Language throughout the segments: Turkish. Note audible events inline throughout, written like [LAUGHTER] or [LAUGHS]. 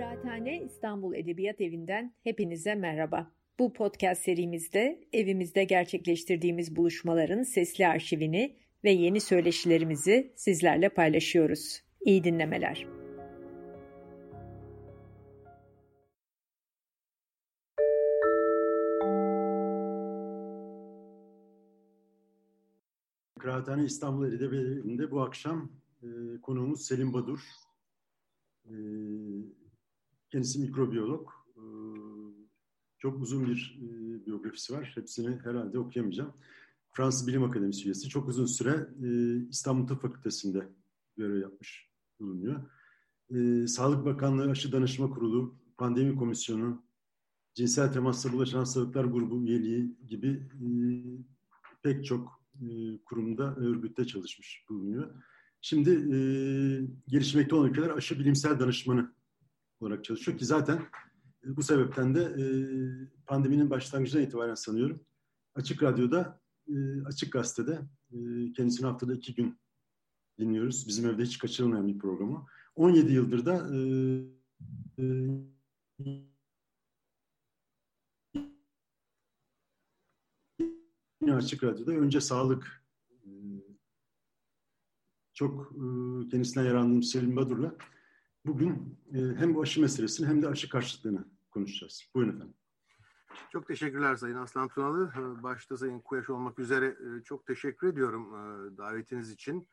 Kıraathane İstanbul Edebiyat Evi'nden hepinize merhaba. Bu podcast serimizde evimizde gerçekleştirdiğimiz buluşmaların sesli arşivini ve yeni söyleşilerimizi sizlerle paylaşıyoruz. İyi dinlemeler. Kıraathane İstanbul Edebiyatı'nde bu akşam e, konuğumuz Selim Badur. E, kendisi mikrobiyolog. E, çok uzun bir e, biyografisi var. Hepsini herhalde okuyamayacağım. Fransız Bilim Akademisi üyesi. Çok uzun süre e, İstanbul Tıp Fakültesi'nde görev yapmış bulunuyor. E, Sağlık Bakanlığı Aşı Danışma Kurulu, Pandemi Komisyonu, Cinsel Temasla Bulaşan Hastalıklar Grubu üyeliği gibi pek çok kurumda, örgütte çalışmış bulunuyor. Şimdi e, gelişmekte olan ülkeler aşı bilimsel danışmanı olarak çalışıyor ki zaten e, bu sebepten de e, pandeminin başlangıcından itibaren sanıyorum Açık Radyo'da, e, Açık Gazete'de kendisini haftada iki gün dinliyoruz. Bizim evde hiç kaçırılmayan bir programı. 17 yıldır da e, yine Açık Radyo'da önce sağlık çok kendisinden yararlandığım Selim Badur'la bugün e, hem bu aşı meselesini hem de aşı karşıtlığını konuşacağız. Buyurun efendim. Çok teşekkürler Sayın Aslan Tunalı. Başta Sayın Kuyaş olmak üzere çok teşekkür ediyorum davetiniz için.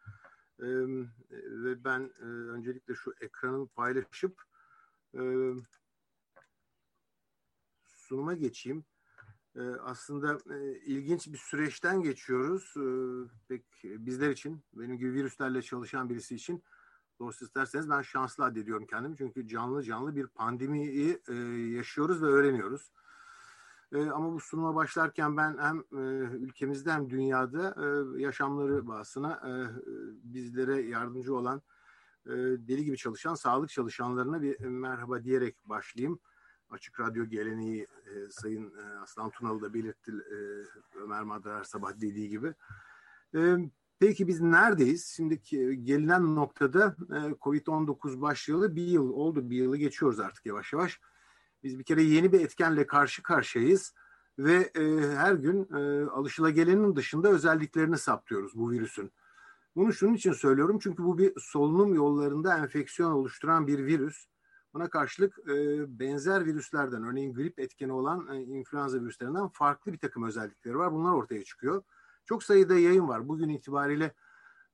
Ve ben öncelikle şu ekranı paylaşıp sunuma geçeyim. Aslında e, ilginç bir süreçten geçiyoruz. Pek bizler için, benim gibi virüslerle çalışan birisi için doğrusu isterseniz ben şanslı addediyorum kendimi. Çünkü canlı canlı bir pandemiyi e, yaşıyoruz ve öğreniyoruz. Ee, ama bu sunuma başlarken ben hem e, ülkemizde hem dünyada yaşamları bahsına bizlere yardımcı olan deli gibi çalışan sağlık çalışanlarına bir merhaba diyerek başlayayım. Açık Radyo geleneği e, Sayın e, Aslan Tunalı da belirtti e, Ömer Madrar sabah dediği gibi. E, peki biz neredeyiz? Şimdi gelinen noktada e, Covid-19 başlayalı bir yıl oldu. Bir yılı geçiyoruz artık yavaş yavaş. Biz bir kere yeni bir etkenle karşı karşıyayız ve e, her gün e, alışılagelenin dışında özelliklerini saptıyoruz bu virüsün. Bunu şunun için söylüyorum çünkü bu bir solunum yollarında enfeksiyon oluşturan bir virüs Buna karşılık e, benzer virüslerden, örneğin grip etkeni olan e, influenza virüslerinden farklı bir takım özellikleri var. Bunlar ortaya çıkıyor. Çok sayıda yayın var. Bugün itibariyle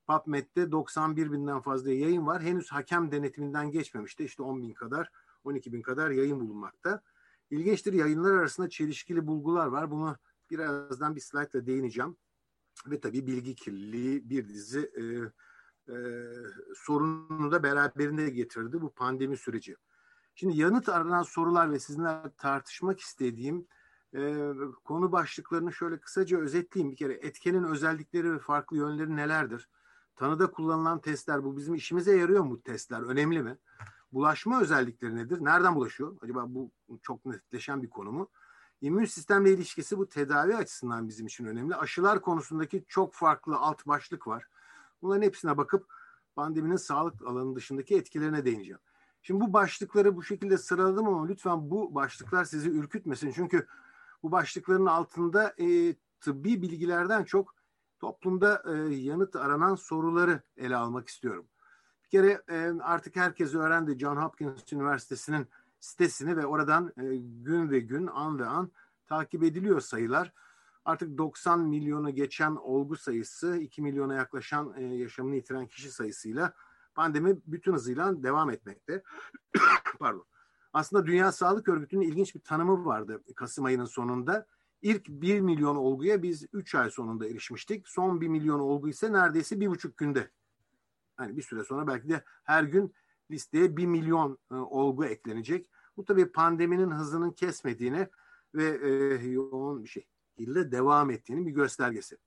PubMed'de 91 binden fazla yayın var. Henüz hakem denetiminden geçmemişti. İşte 10 bin kadar, 12 bin kadar yayın bulunmakta. İlginçtir yayınlar arasında çelişkili bulgular var. Bunu birazdan bir slaytla değineceğim. Ve tabii bilgi kirliliği bir dizi e, e, sorunu da beraberinde getirdi bu pandemi süreci. Şimdi yanıt aranan sorular ve sizinle tartışmak istediğim e, konu başlıklarını şöyle kısaca özetleyeyim. Bir kere etkenin özellikleri ve farklı yönleri nelerdir? Tanıda kullanılan testler bu bizim işimize yarıyor mu testler? Önemli mi? Bulaşma özellikleri nedir? Nereden bulaşıyor? Acaba bu çok netleşen bir konu mu? İmmün sistemle ilişkisi bu tedavi açısından bizim için önemli. Aşılar konusundaki çok farklı alt başlık var. Bunların hepsine bakıp pandeminin sağlık alanı dışındaki etkilerine değineceğim. Şimdi bu başlıkları bu şekilde sıraladım ama lütfen bu başlıklar sizi ürkütmesin. Çünkü bu başlıkların altında e, tıbbi bilgilerden çok toplumda e, yanıt aranan soruları ele almak istiyorum. Bir kere e, artık herkes öğrendi John Hopkins Üniversitesi'nin sitesini ve oradan e, gün ve gün, an ve an takip ediliyor sayılar. Artık 90 milyonu geçen olgu sayısı, 2 milyona yaklaşan e, yaşamını yitiren kişi sayısıyla pandemi bütün hızıyla devam etmekte. [COUGHS] Pardon. Aslında Dünya Sağlık Örgütü'nün ilginç bir tanımı vardı Kasım ayının sonunda. İlk 1 milyon olguya biz 3 ay sonunda erişmiştik. Son 1 milyon olgu ise neredeyse bir buçuk günde. Yani bir süre sonra belki de her gün listeye 1 milyon e, olgu eklenecek. Bu tabii pandeminin hızının kesmediğini ve e, yoğun bir ile devam ettiğinin bir göstergesi.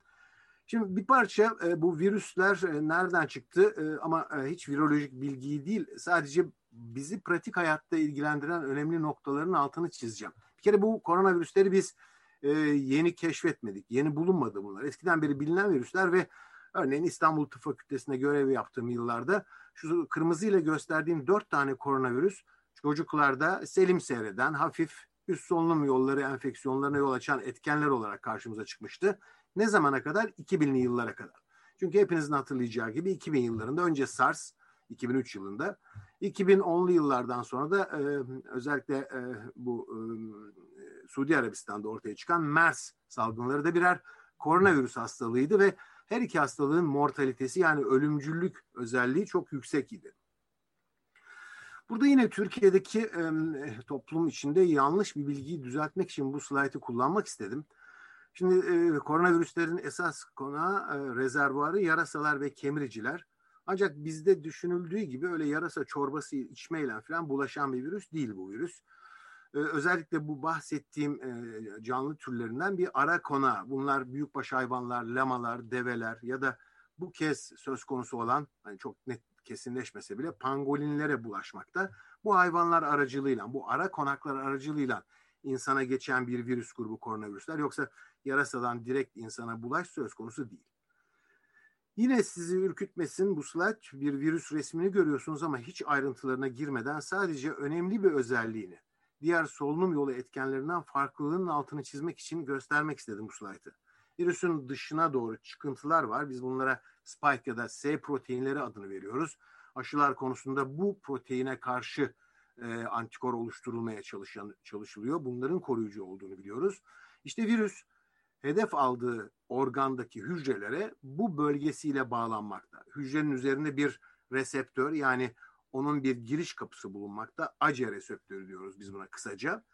Şimdi bir parça e, bu virüsler e, nereden çıktı e, ama e, hiç virolojik bilgiyi değil sadece bizi pratik hayatta ilgilendiren önemli noktaların altını çizeceğim. Bir kere bu koronavirüsleri biz e, yeni keşfetmedik, yeni bulunmadı bunlar. Eskiden beri bilinen virüsler ve örneğin İstanbul Tıp Fakültesi'nde görev yaptığım yıllarda şu kırmızı ile gösterdiğim dört tane koronavirüs çocuklarda selim seyreden hafif üst solunum yolları enfeksiyonlarına yol açan etkenler olarak karşımıza çıkmıştı. Ne zamana kadar? 2000'li yıllara kadar. Çünkü hepinizin hatırlayacağı gibi 2000 yıllarında önce SARS, 2003 yılında, 2010'lu yıllardan sonra da e, özellikle e, bu e, Suudi Arabistan'da ortaya çıkan MERS salgınları da birer koronavirüs hastalığıydı ve her iki hastalığın mortalitesi yani ölümcüllük özelliği çok yüksek idi. Burada yine Türkiye'deki e, toplum içinde yanlış bir bilgiyi düzeltmek için bu slaytı kullanmak istedim. Şimdi e, koronavirüslerin esas konağı e, rezervuarı yarasalar ve kemiriciler. Ancak bizde düşünüldüğü gibi öyle yarasa çorbası içmeyle falan bulaşan bir virüs değil bu virüs. Ee, özellikle bu bahsettiğim e, canlı türlerinden bir ara kona. Bunlar büyükbaş hayvanlar, lamalar, develer ya da bu kez söz konusu olan hani çok net kesinleşmese bile pangolinlere bulaşmakta. Bu hayvanlar aracılığıyla, bu ara konaklar aracılığıyla insana geçen bir virüs grubu koronavirüsler. Yoksa yarasadan direkt insana bulaş söz konusu değil. Yine sizi ürkütmesin bu slide bir virüs resmini görüyorsunuz ama hiç ayrıntılarına girmeden sadece önemli bir özelliğini diğer solunum yolu etkenlerinden farklılığının altını çizmek için göstermek istedim bu slaytı. Virüsün dışına doğru çıkıntılar var. Biz bunlara spike ya da S proteinleri adını veriyoruz. Aşılar konusunda bu proteine karşı e, antikor oluşturulmaya çalışan, çalışılıyor. Bunların koruyucu olduğunu biliyoruz. İşte virüs hedef aldığı organdaki hücrelere bu bölgesiyle bağlanmakta. Hücrenin üzerinde bir reseptör yani onun bir giriş kapısı bulunmakta. ACE reseptörü diyoruz biz buna kısaca.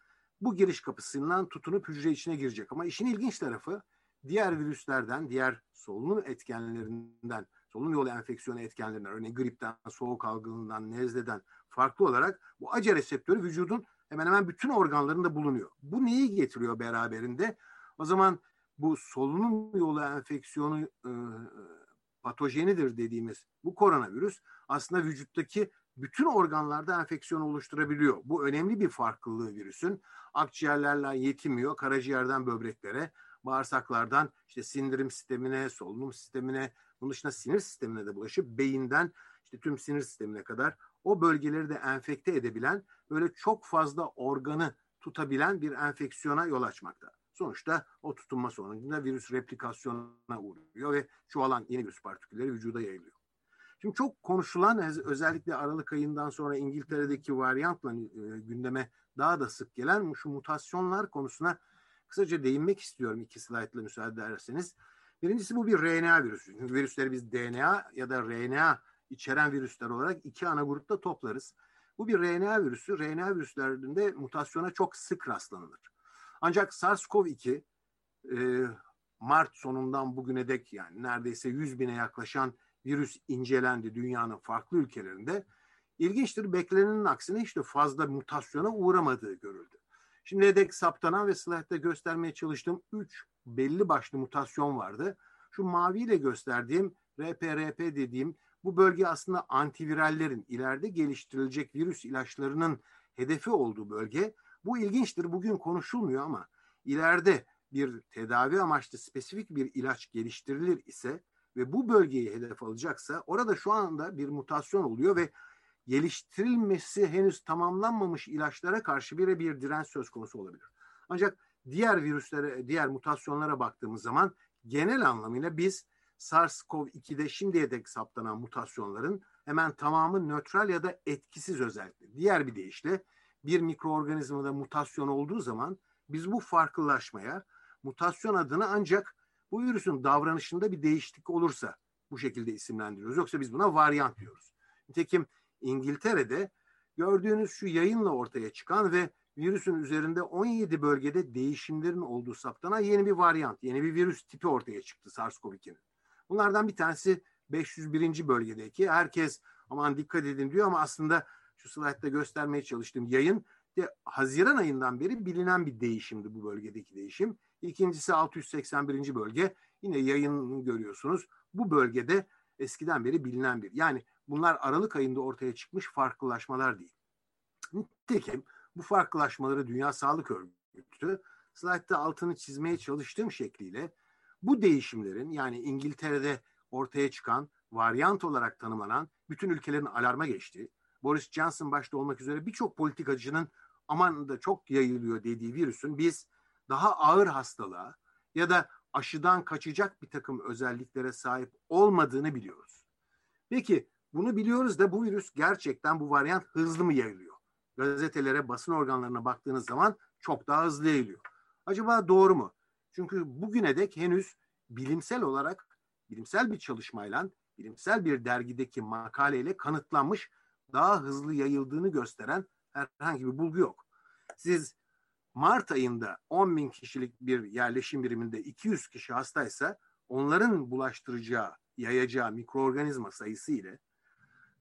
Bu giriş kapısından tutunup hücre içine girecek. Ama işin ilginç tarafı diğer virüslerden, diğer solunum etkenlerinden, solunum yolu enfeksiyonu etkenlerinden, örneğin gripten, soğuk algınlığından, nezleden farklı olarak bu ACE reseptörü vücudun hemen hemen bütün organlarında bulunuyor. Bu neyi getiriyor beraberinde? O zaman bu solunum yolu enfeksiyonu e, patojenidir dediğimiz bu koronavirüs aslında vücuttaki bütün organlarda enfeksiyon oluşturabiliyor. Bu önemli bir farklılığı virüsün. Akciğerlerle yetmiyor, karaciğerden böbreklere, bağırsaklardan işte sindirim sistemine, solunum sistemine, bunun dışında sinir sistemine de bulaşıp beyinden işte tüm sinir sistemine kadar o bölgeleri de enfekte edebilen böyle çok fazla organı tutabilen bir enfeksiyona yol açmakta. Sonuçta o tutunma sonucunda virüs replikasyona uğruyor ve çoğalan yeni virüs partikülleri vücuda yayılıyor. Şimdi çok konuşulan özellikle Aralık ayından sonra İngiltere'deki varyantla e, gündeme daha da sık gelen şu mutasyonlar konusuna kısaca değinmek istiyorum iki slaytla müsaade ederseniz. Birincisi bu bir RNA virüsü. Çünkü virüsleri biz DNA ya da RNA içeren virüsler olarak iki ana grupta toplarız. Bu bir RNA virüsü. RNA virüslerinde mutasyona çok sık rastlanılır. Ancak SARS-CoV-2 e, Mart sonundan bugüne dek yani neredeyse 100 bine yaklaşan virüs incelendi dünyanın farklı ülkelerinde. İlginçtir beklenenin aksine işte fazla mutasyona uğramadığı görüldü. Şimdi dek saptanan ve slaytta göstermeye çalıştığım 3 belli başlı mutasyon vardı. Şu maviyle gösterdiğim RPRP dediğim bu bölge aslında antivirallerin ileride geliştirilecek virüs ilaçlarının hedefi olduğu bölge. Bu ilginçtir. Bugün konuşulmuyor ama ileride bir tedavi amaçlı spesifik bir ilaç geliştirilir ise ve bu bölgeyi hedef alacaksa orada şu anda bir mutasyon oluyor ve geliştirilmesi henüz tamamlanmamış ilaçlara karşı bire bir direnç söz konusu olabilir. Ancak diğer virüslere, diğer mutasyonlara baktığımız zaman genel anlamıyla biz SARS-CoV-2'de şimdiye dek saptanan mutasyonların hemen tamamı nötral ya da etkisiz özellikle. Diğer bir deyişle bir mikroorganizmada mutasyon olduğu zaman biz bu farklılaşmaya mutasyon adını ancak bu virüsün davranışında bir değişiklik olursa bu şekilde isimlendiriyoruz. Yoksa biz buna varyant diyoruz. Nitekim İngiltere'de gördüğünüz şu yayınla ortaya çıkan ve virüsün üzerinde 17 bölgede değişimlerin olduğu saptanan yeni bir varyant, yeni bir virüs tipi ortaya çıktı SARS-CoV-2'nin. Bunlardan bir tanesi 501. bölgedeki. Herkes aman dikkat edin diyor ama aslında şu slaytta göstermeye çalıştığım yayın de Haziran ayından beri bilinen bir değişimdi bu bölgedeki değişim. İkincisi 681. bölge. Yine yayın görüyorsunuz. Bu bölgede eskiden beri bilinen bir. Yani bunlar Aralık ayında ortaya çıkmış farklılaşmalar değil. Nitekim bu farklılaşmaları Dünya Sağlık Örgütü slaytta altını çizmeye çalıştığım şekliyle bu değişimlerin yani İngiltere'de ortaya çıkan varyant olarak tanımlanan bütün ülkelerin alarma geçtiği, Boris Johnson başta olmak üzere birçok politikacının aman da çok yayılıyor dediği virüsün biz daha ağır hastalığa ya da aşıdan kaçacak bir takım özelliklere sahip olmadığını biliyoruz. Peki bunu biliyoruz da bu virüs gerçekten bu varyant hızlı mı yayılıyor? Gazetelere, basın organlarına baktığınız zaman çok daha hızlı yayılıyor. Acaba doğru mu? Çünkü bugüne dek henüz bilimsel olarak, bilimsel bir çalışmayla, bilimsel bir dergideki makaleyle kanıtlanmış daha hızlı yayıldığını gösteren herhangi bir bulgu yok. Siz Mart ayında 10 bin kişilik bir yerleşim biriminde 200 kişi hastaysa onların bulaştıracağı, yayacağı mikroorganizma sayısı ile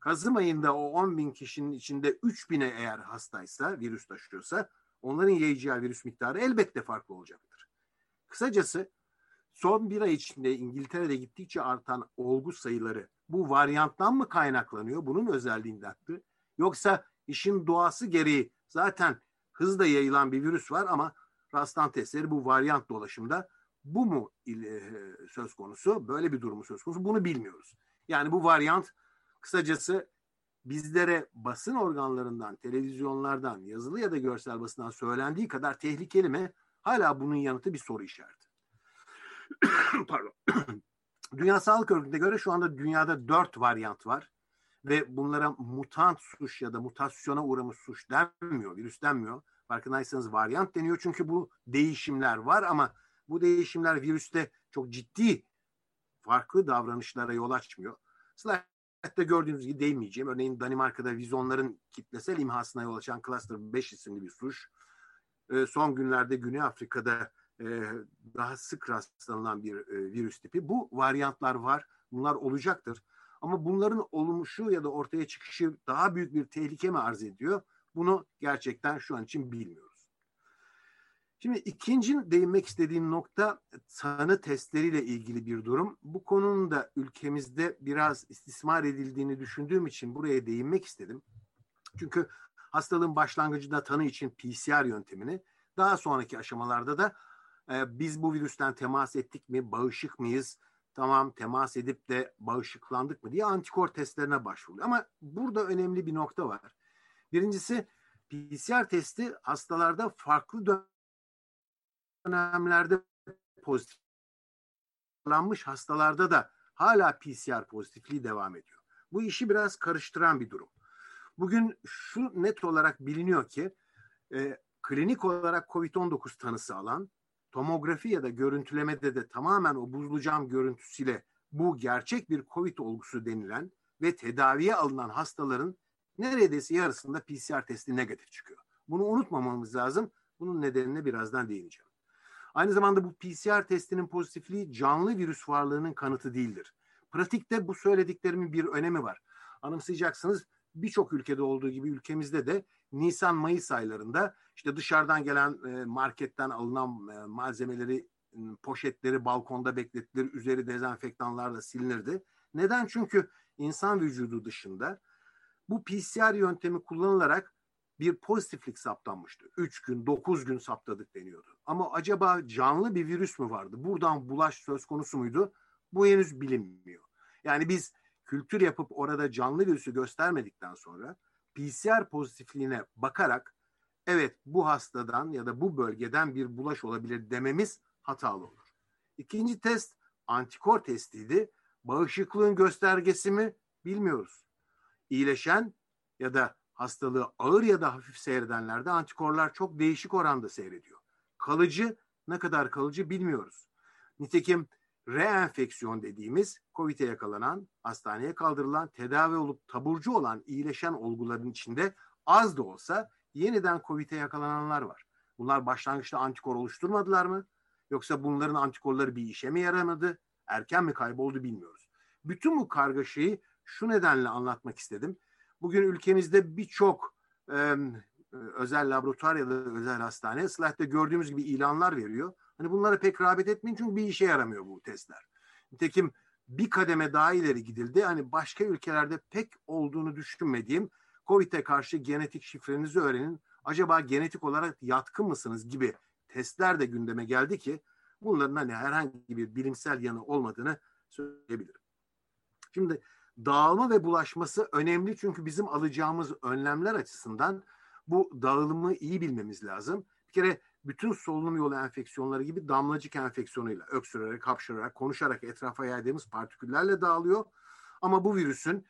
Kasım ayında o 10 bin kişinin içinde 3 bine eğer hastaysa, virüs taşıyorsa onların yayacağı virüs miktarı elbette farklı olacaktır. Kısacası son bir ay içinde İngiltere'de gittikçe artan olgu sayıları bu varyanttan mı kaynaklanıyor? Bunun özelliğinden mi? Yoksa işin doğası gereği zaten hızla yayılan bir virüs var ama rastlantı eseri bu varyant dolaşımda bu mu e, söz konusu? Böyle bir durumu söz konusu? Bunu bilmiyoruz. Yani bu varyant kısacası bizlere basın organlarından, televizyonlardan, yazılı ya da görsel basından söylendiği kadar tehlikeli mi? Hala bunun yanıtı bir soru işareti. [COUGHS] Pardon. [COUGHS] Dünya Sağlık Örgütü'ne göre şu anda dünyada dört varyant var ve bunlara mutant suç ya da mutasyona uğramış suç denmiyor, virüs denmiyor. Farkındaysanız varyant deniyor çünkü bu değişimler var ama bu değişimler virüste çok ciddi farklı davranışlara yol açmıyor. Slide'de gördüğünüz gibi değinmeyeceğim. Örneğin Danimarka'da vizonların kitlesel imhasına yol açan Cluster 5 isimli bir suç. Ee, son günlerde Güney Afrika'da e, daha sık rastlanılan bir e, virüs tipi. Bu varyantlar var. Bunlar olacaktır. Ama bunların oluşu ya da ortaya çıkışı daha büyük bir tehlike mi arz ediyor? Bunu gerçekten şu an için bilmiyoruz. Şimdi ikinci değinmek istediğim nokta tanı testleriyle ilgili bir durum. Bu konunun da ülkemizde biraz istismar edildiğini düşündüğüm için buraya değinmek istedim. Çünkü hastalığın başlangıcında tanı için PCR yöntemini, daha sonraki aşamalarda da e, biz bu virüsten temas ettik mi, bağışık mıyız, tamam temas edip de bağışıklandık mı diye antikor testlerine başvuruluyor. Ama burada önemli bir nokta var. Birincisi PCR testi hastalarda farklı dönemlerde pozitiflanmış hastalarda da hala PCR pozitifliği devam ediyor. Bu işi biraz karıştıran bir durum. Bugün şu net olarak biliniyor ki e, klinik olarak COVID-19 tanısı alan tomografi ya da görüntülemede de tamamen o buzlu cam görüntüsüyle bu gerçek bir COVID olgusu denilen ve tedaviye alınan hastaların neredeyse yarısında PCR testi negatif çıkıyor. Bunu unutmamamız lazım. Bunun nedenine birazdan değineceğim. Aynı zamanda bu PCR testinin pozitifliği canlı virüs varlığının kanıtı değildir. Pratikte bu söylediklerimin bir önemi var. Anımsayacaksınız birçok ülkede olduğu gibi ülkemizde de Nisan-Mayıs aylarında işte dışarıdan gelen e, marketten alınan e, malzemeleri, poşetleri balkonda bekletilir, üzeri dezenfektanlarla silinirdi. Neden? Çünkü insan vücudu dışında bu PCR yöntemi kullanılarak bir pozitiflik saptanmıştı. 3 gün, 9 gün saptadık deniyordu. Ama acaba canlı bir virüs mü vardı? Buradan bulaş söz konusu muydu? Bu henüz bilinmiyor. Yani biz kültür yapıp orada canlı virüsü göstermedikten sonra PCR pozitifliğine bakarak evet bu hastadan ya da bu bölgeden bir bulaş olabilir dememiz hatalı olur. İkinci test antikor testiydi. Bağışıklığın göstergesi mi bilmiyoruz. İyileşen ya da hastalığı ağır ya da hafif seyredenlerde antikorlar çok değişik oranda seyrediyor. Kalıcı ne kadar kalıcı bilmiyoruz. Nitekim reenfeksiyon dediğimiz COVID'e yakalanan, hastaneye kaldırılan, tedavi olup taburcu olan iyileşen olguların içinde az da olsa yeniden COVID'e yakalananlar var. Bunlar başlangıçta antikor oluşturmadılar mı? Yoksa bunların antikorları bir işe mi yaramadı? Erken mi kayboldu bilmiyoruz. Bütün bu kargaşayı şu nedenle anlatmak istedim. Bugün ülkemizde birçok e, özel laboratuvar ya da özel hastane slide'de gördüğümüz gibi ilanlar veriyor. Hani bunlara pek rağbet etmeyin çünkü bir işe yaramıyor bu testler. Nitekim bir kademe daha ileri gidildi. Hani başka ülkelerde pek olduğunu düşünmediğim COVID'e karşı genetik şifrenizi öğrenin. Acaba genetik olarak yatkın mısınız gibi testler de gündeme geldi ki bunların hani herhangi bir bilimsel yanı olmadığını söyleyebilirim. Şimdi dağılma ve bulaşması önemli çünkü bizim alacağımız önlemler açısından bu dağılımı iyi bilmemiz lazım. Bir kere bütün solunum yolu enfeksiyonları gibi damlacık enfeksiyonuyla öksürerek, hapşırarak, konuşarak etrafa yaydığımız partiküllerle dağılıyor. Ama bu virüsün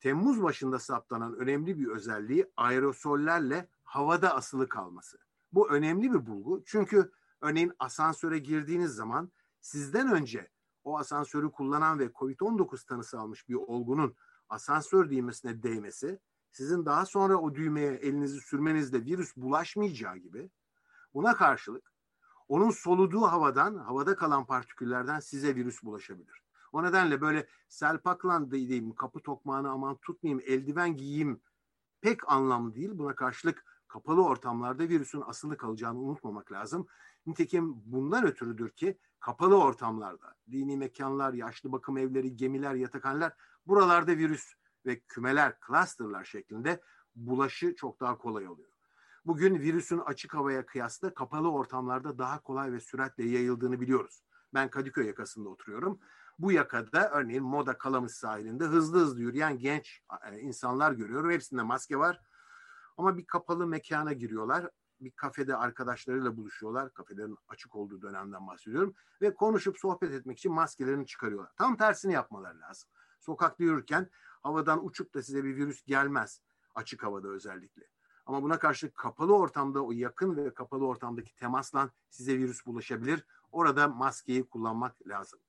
Temmuz başında saptanan önemli bir özelliği aerosollerle havada asılı kalması. Bu önemli bir bulgu çünkü örneğin asansöre girdiğiniz zaman sizden önce o asansörü kullanan ve COVID-19 tanısı almış bir olgunun asansör düğmesine değmesi, sizin daha sonra o düğmeye elinizi sürmenizde virüs bulaşmayacağı gibi buna karşılık onun soluduğu havadan, havada kalan partiküllerden size virüs bulaşabilir. O nedenle böyle selpaklan diyeyim, kapı tokmağını aman tutmayayım, eldiven giyeyim pek anlamlı değil. Buna karşılık kapalı ortamlarda virüsün asılı kalacağını unutmamak lazım. Nitekim bundan ötürüdür ki kapalı ortamlarda, dini mekanlar, yaşlı bakım evleri, gemiler, yatakhaneler buralarda virüs ve kümeler, clusterlar şeklinde bulaşı çok daha kolay oluyor. Bugün virüsün açık havaya kıyasla kapalı ortamlarda daha kolay ve süratle yayıldığını biliyoruz. Ben Kadıköy yakasında oturuyorum. Bu yakada örneğin Moda Kalamış sahilinde hızlı hızlı yürüyen genç e, insanlar görüyorum. Hepsinde maske var. Ama bir kapalı mekana giriyorlar. Bir kafede arkadaşlarıyla buluşuyorlar. Kafelerin açık olduğu dönemden bahsediyorum. Ve konuşup sohbet etmek için maskelerini çıkarıyorlar. Tam tersini yapmaları lazım. Sokakta yürürken havadan uçup da size bir virüs gelmez. Açık havada özellikle. Ama buna karşı kapalı ortamda o yakın ve kapalı ortamdaki temasla size virüs bulaşabilir. Orada maskeyi kullanmak lazım.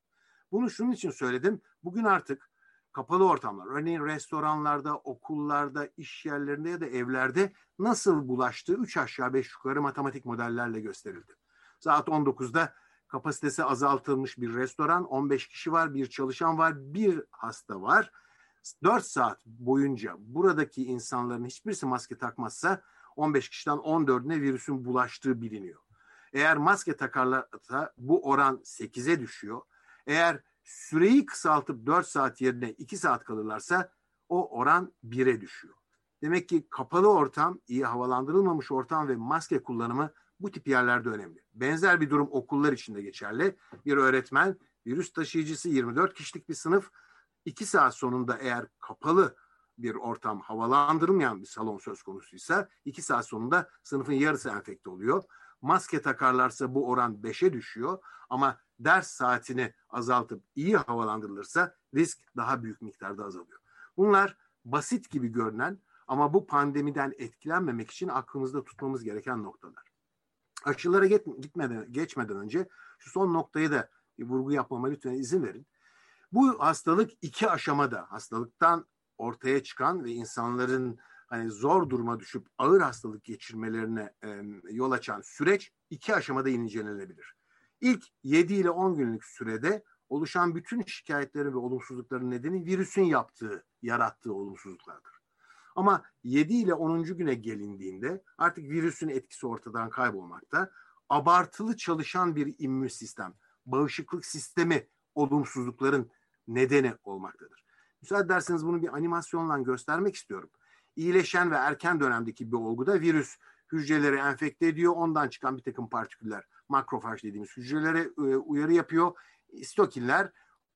Bunu şunun için söyledim. Bugün artık kapalı ortamlar, örneğin restoranlarda, okullarda, iş yerlerinde ya da evlerde nasıl bulaştığı üç aşağı beş yukarı matematik modellerle gösterildi. Saat 19'da kapasitesi azaltılmış bir restoran, 15 kişi var, bir çalışan var, bir hasta var. 4 saat boyunca buradaki insanların hiçbirisi maske takmazsa 15 kişiden 14'üne virüsün bulaştığı biliniyor. Eğer maske takarlarsa bu oran 8'e düşüyor. Eğer süreyi kısaltıp 4 saat yerine 2 saat kalırlarsa o oran 1'e düşüyor. Demek ki kapalı ortam, iyi havalandırılmamış ortam ve maske kullanımı bu tip yerlerde önemli. Benzer bir durum okullar için de geçerli. Bir öğretmen virüs taşıyıcısı 24 kişilik bir sınıf 2 saat sonunda eğer kapalı bir ortam havalandırılmayan bir salon söz konusuysa 2 saat sonunda sınıfın yarısı enfekte oluyor. Maske takarlarsa bu oran 5'e düşüyor ama ders saatini azaltıp iyi havalandırılırsa risk daha büyük miktarda azalıyor. Bunlar basit gibi görünen ama bu pandemiden etkilenmemek için aklımızda tutmamız gereken noktalar. Aşılara gitmeden, geçmeden önce şu son noktayı da bir vurgu yapmama lütfen izin verin. Bu hastalık iki aşamada hastalıktan ortaya çıkan ve insanların hani zor duruma düşüp ağır hastalık geçirmelerine e, yol açan süreç iki aşamada incelenebilir. İlk 7 ile 10 günlük sürede oluşan bütün şikayetlerin ve olumsuzlukların nedeni virüsün yaptığı, yarattığı olumsuzluklardır. Ama 7 ile 10. güne gelindiğinde artık virüsün etkisi ortadan kaybolmakta. Abartılı çalışan bir immün sistem, bağışıklık sistemi olumsuzlukların nedeni olmaktadır. Müsaade ederseniz bunu bir animasyonla göstermek istiyorum. İyileşen ve erken dönemdeki bir olguda virüs hücreleri enfekte ediyor. Ondan çıkan bir takım partiküller makrofaj dediğimiz hücrelere e, uyarı yapıyor. İstokinler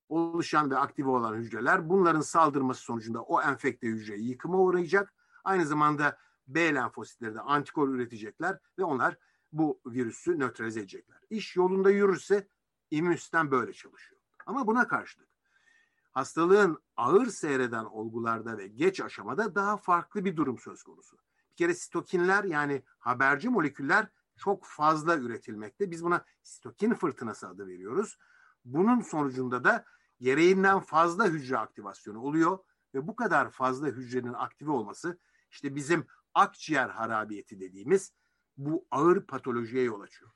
oluşan ve aktive olan hücreler bunların saldırması sonucunda o enfekte hücre yıkıma uğrayacak. Aynı zamanda B lenfositleri de antikor üretecekler ve onlar bu virüsü nötralize edecekler. İş yolunda yürürse immün sistem böyle çalışıyor. Ama buna karşılık hastalığın ağır seyreden olgularda ve geç aşamada daha farklı bir durum söz konusu. Bir kere sitokinler yani haberci moleküller çok fazla üretilmekte. Biz buna sitokin fırtınası adı veriyoruz. Bunun sonucunda da gereğinden fazla hücre aktivasyonu oluyor ve bu kadar fazla hücrenin aktive olması işte bizim akciğer harabiyeti dediğimiz bu ağır patolojiye yol açıyor.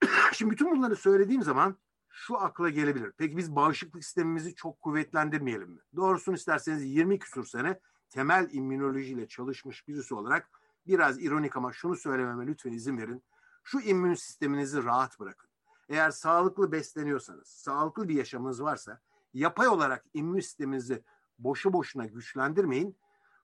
[CLEARS THROAT] Şimdi bütün bunları söylediğim zaman şu akla gelebilir. Peki biz bağışıklık sistemimizi çok kuvvetlendirmeyelim mi? Doğrusunu isterseniz 20 küsur sene temel immünolojiyle çalışmış birisi olarak biraz ironik ama şunu söylememe lütfen izin verin. Şu immün sisteminizi rahat bırakın. Eğer sağlıklı besleniyorsanız, sağlıklı bir yaşamınız varsa yapay olarak immün sisteminizi boşu boşuna güçlendirmeyin.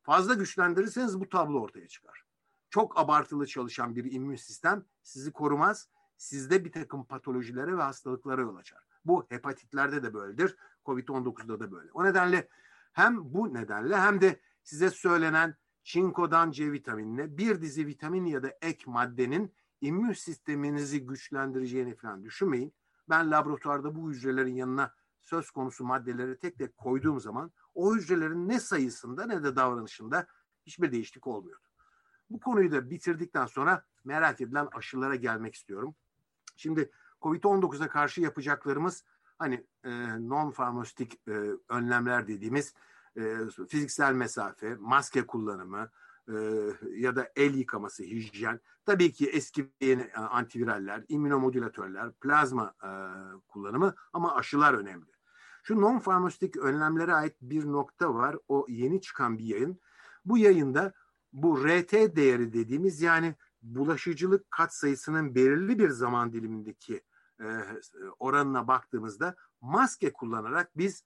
Fazla güçlendirirseniz bu tablo ortaya çıkar. Çok abartılı çalışan bir immün sistem sizi korumaz sizde bir takım patolojilere ve hastalıklara yol açar. Bu hepatitlerde de böyledir. Covid-19'da da böyle. O nedenle Hem bu nedenle hem de size söylenen çinkodan C vitaminine bir dizi vitamin ya da ek maddenin immün sisteminizi güçlendireceğini falan düşünmeyin. Ben laboratuvarda bu hücrelerin yanına söz konusu maddeleri tek tek koyduğum zaman o hücrelerin ne sayısında ne de davranışında hiçbir değişiklik olmuyordu. Bu konuyu da bitirdikten sonra merak edilen aşılara gelmek istiyorum. Şimdi COVID-19'a karşı yapacaklarımız hani e, non-farmasötik e, önlemler dediğimiz e, fiziksel mesafe, maske kullanımı e, ya da el yıkaması, hijyen. Tabii ki eski yeni e, antiviraller, immünomodülatörler, plazma e, kullanımı ama aşılar önemli. Şu non-farmasötik önlemlere ait bir nokta var. O yeni çıkan bir yayın. Bu yayında bu RT değeri dediğimiz yani bulaşıcılık kat sayısının belirli bir zaman dilimindeki e, oranına baktığımızda maske kullanarak biz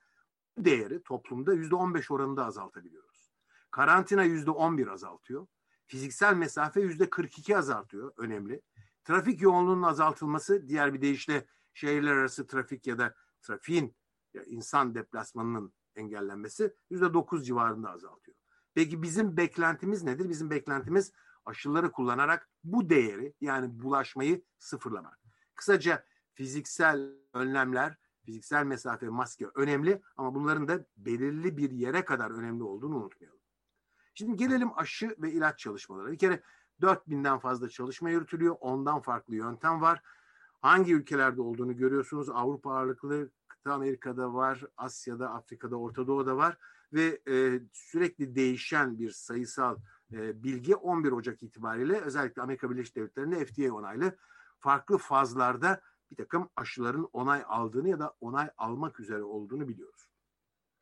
değeri toplumda yüzde on beş oranında azaltabiliyoruz. Karantina yüzde on bir azaltıyor. Fiziksel mesafe yüzde kırk iki azaltıyor. Önemli. Trafik yoğunluğunun azaltılması diğer bir deyişle şehirler arası trafik ya da trafiğin ya insan deplasmanının engellenmesi yüzde dokuz civarında azaltıyor. Peki bizim beklentimiz nedir? Bizim beklentimiz aşıları kullanarak bu değeri yani bulaşmayı sıfırlamak. Kısaca fiziksel önlemler, fiziksel mesafe, maske önemli ama bunların da belirli bir yere kadar önemli olduğunu unutmayalım. Şimdi gelelim aşı ve ilaç çalışmaları. Bir kere 4000'den fazla çalışma yürütülüyor. Ondan farklı yöntem var. Hangi ülkelerde olduğunu görüyorsunuz. Avrupa ağırlıklı, kıta Amerika'da var, Asya'da, Afrika'da, Orta Doğu'da var ve e, sürekli değişen bir sayısal bilgi 11 Ocak itibariyle özellikle Amerika Birleşik Devletleri'nde FDA onaylı farklı fazlarda bir takım aşıların onay aldığını ya da onay almak üzere olduğunu biliyoruz.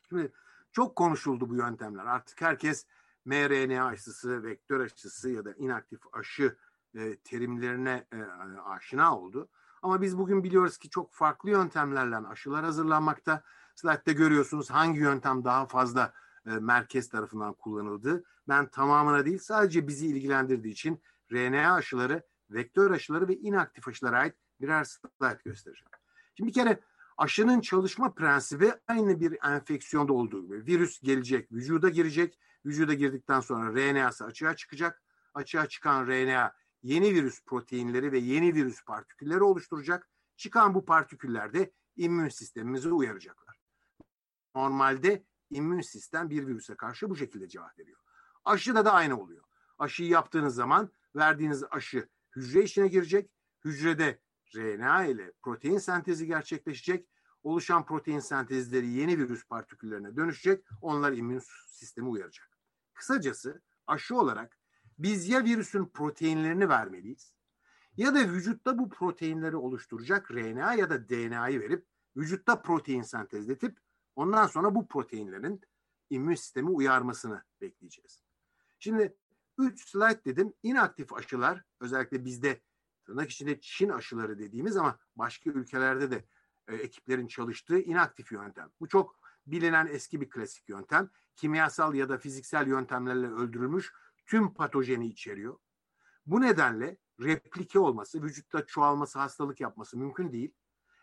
Şimdi çok konuşuldu bu yöntemler. Artık herkes mRNA aşısı, vektör aşısı ya da inaktif aşı e, terimlerine e, aşina oldu. Ama biz bugün biliyoruz ki çok farklı yöntemlerle aşılar hazırlanmakta. Slide'de görüyorsunuz hangi yöntem daha fazla e, merkez tarafından kullanıldı. Ben tamamına değil sadece bizi ilgilendirdiği için RNA aşıları, vektör aşıları ve inaktif aşılara ait birer slide göstereceğim. Şimdi bir kere aşının çalışma prensibi aynı bir enfeksiyonda olduğu gibi. Virüs gelecek, vücuda girecek. Vücuda girdikten sonra RNA'sı açığa çıkacak. Açığa çıkan RNA yeni virüs proteinleri ve yeni virüs partikülleri oluşturacak. Çıkan bu partiküller de immün sistemimizi uyaracaklar. Normalde immün sistem bir virüse karşı bu şekilde cevap veriyor. Aşıda da aynı oluyor. Aşıyı yaptığınız zaman verdiğiniz aşı hücre içine girecek. Hücrede RNA ile protein sentezi gerçekleşecek. Oluşan protein sentezleri yeni virüs partiküllerine dönüşecek. Onlar immün sistemi uyaracak. Kısacası aşı olarak biz ya virüsün proteinlerini vermeliyiz ya da vücutta bu proteinleri oluşturacak RNA ya da DNA'yı verip vücutta protein sentezletip ondan sonra bu proteinlerin immün sistemi uyarmasını bekleyeceğiz. Şimdi 3 slide dedim. İnaktif aşılar özellikle bizde tırnak içinde Çin aşıları dediğimiz ama başka ülkelerde de e, ekiplerin çalıştığı inaktif yöntem. Bu çok bilinen eski bir klasik yöntem. Kimyasal ya da fiziksel yöntemlerle öldürülmüş tüm patojeni içeriyor. Bu nedenle replike olması, vücutta çoğalması, hastalık yapması mümkün değil.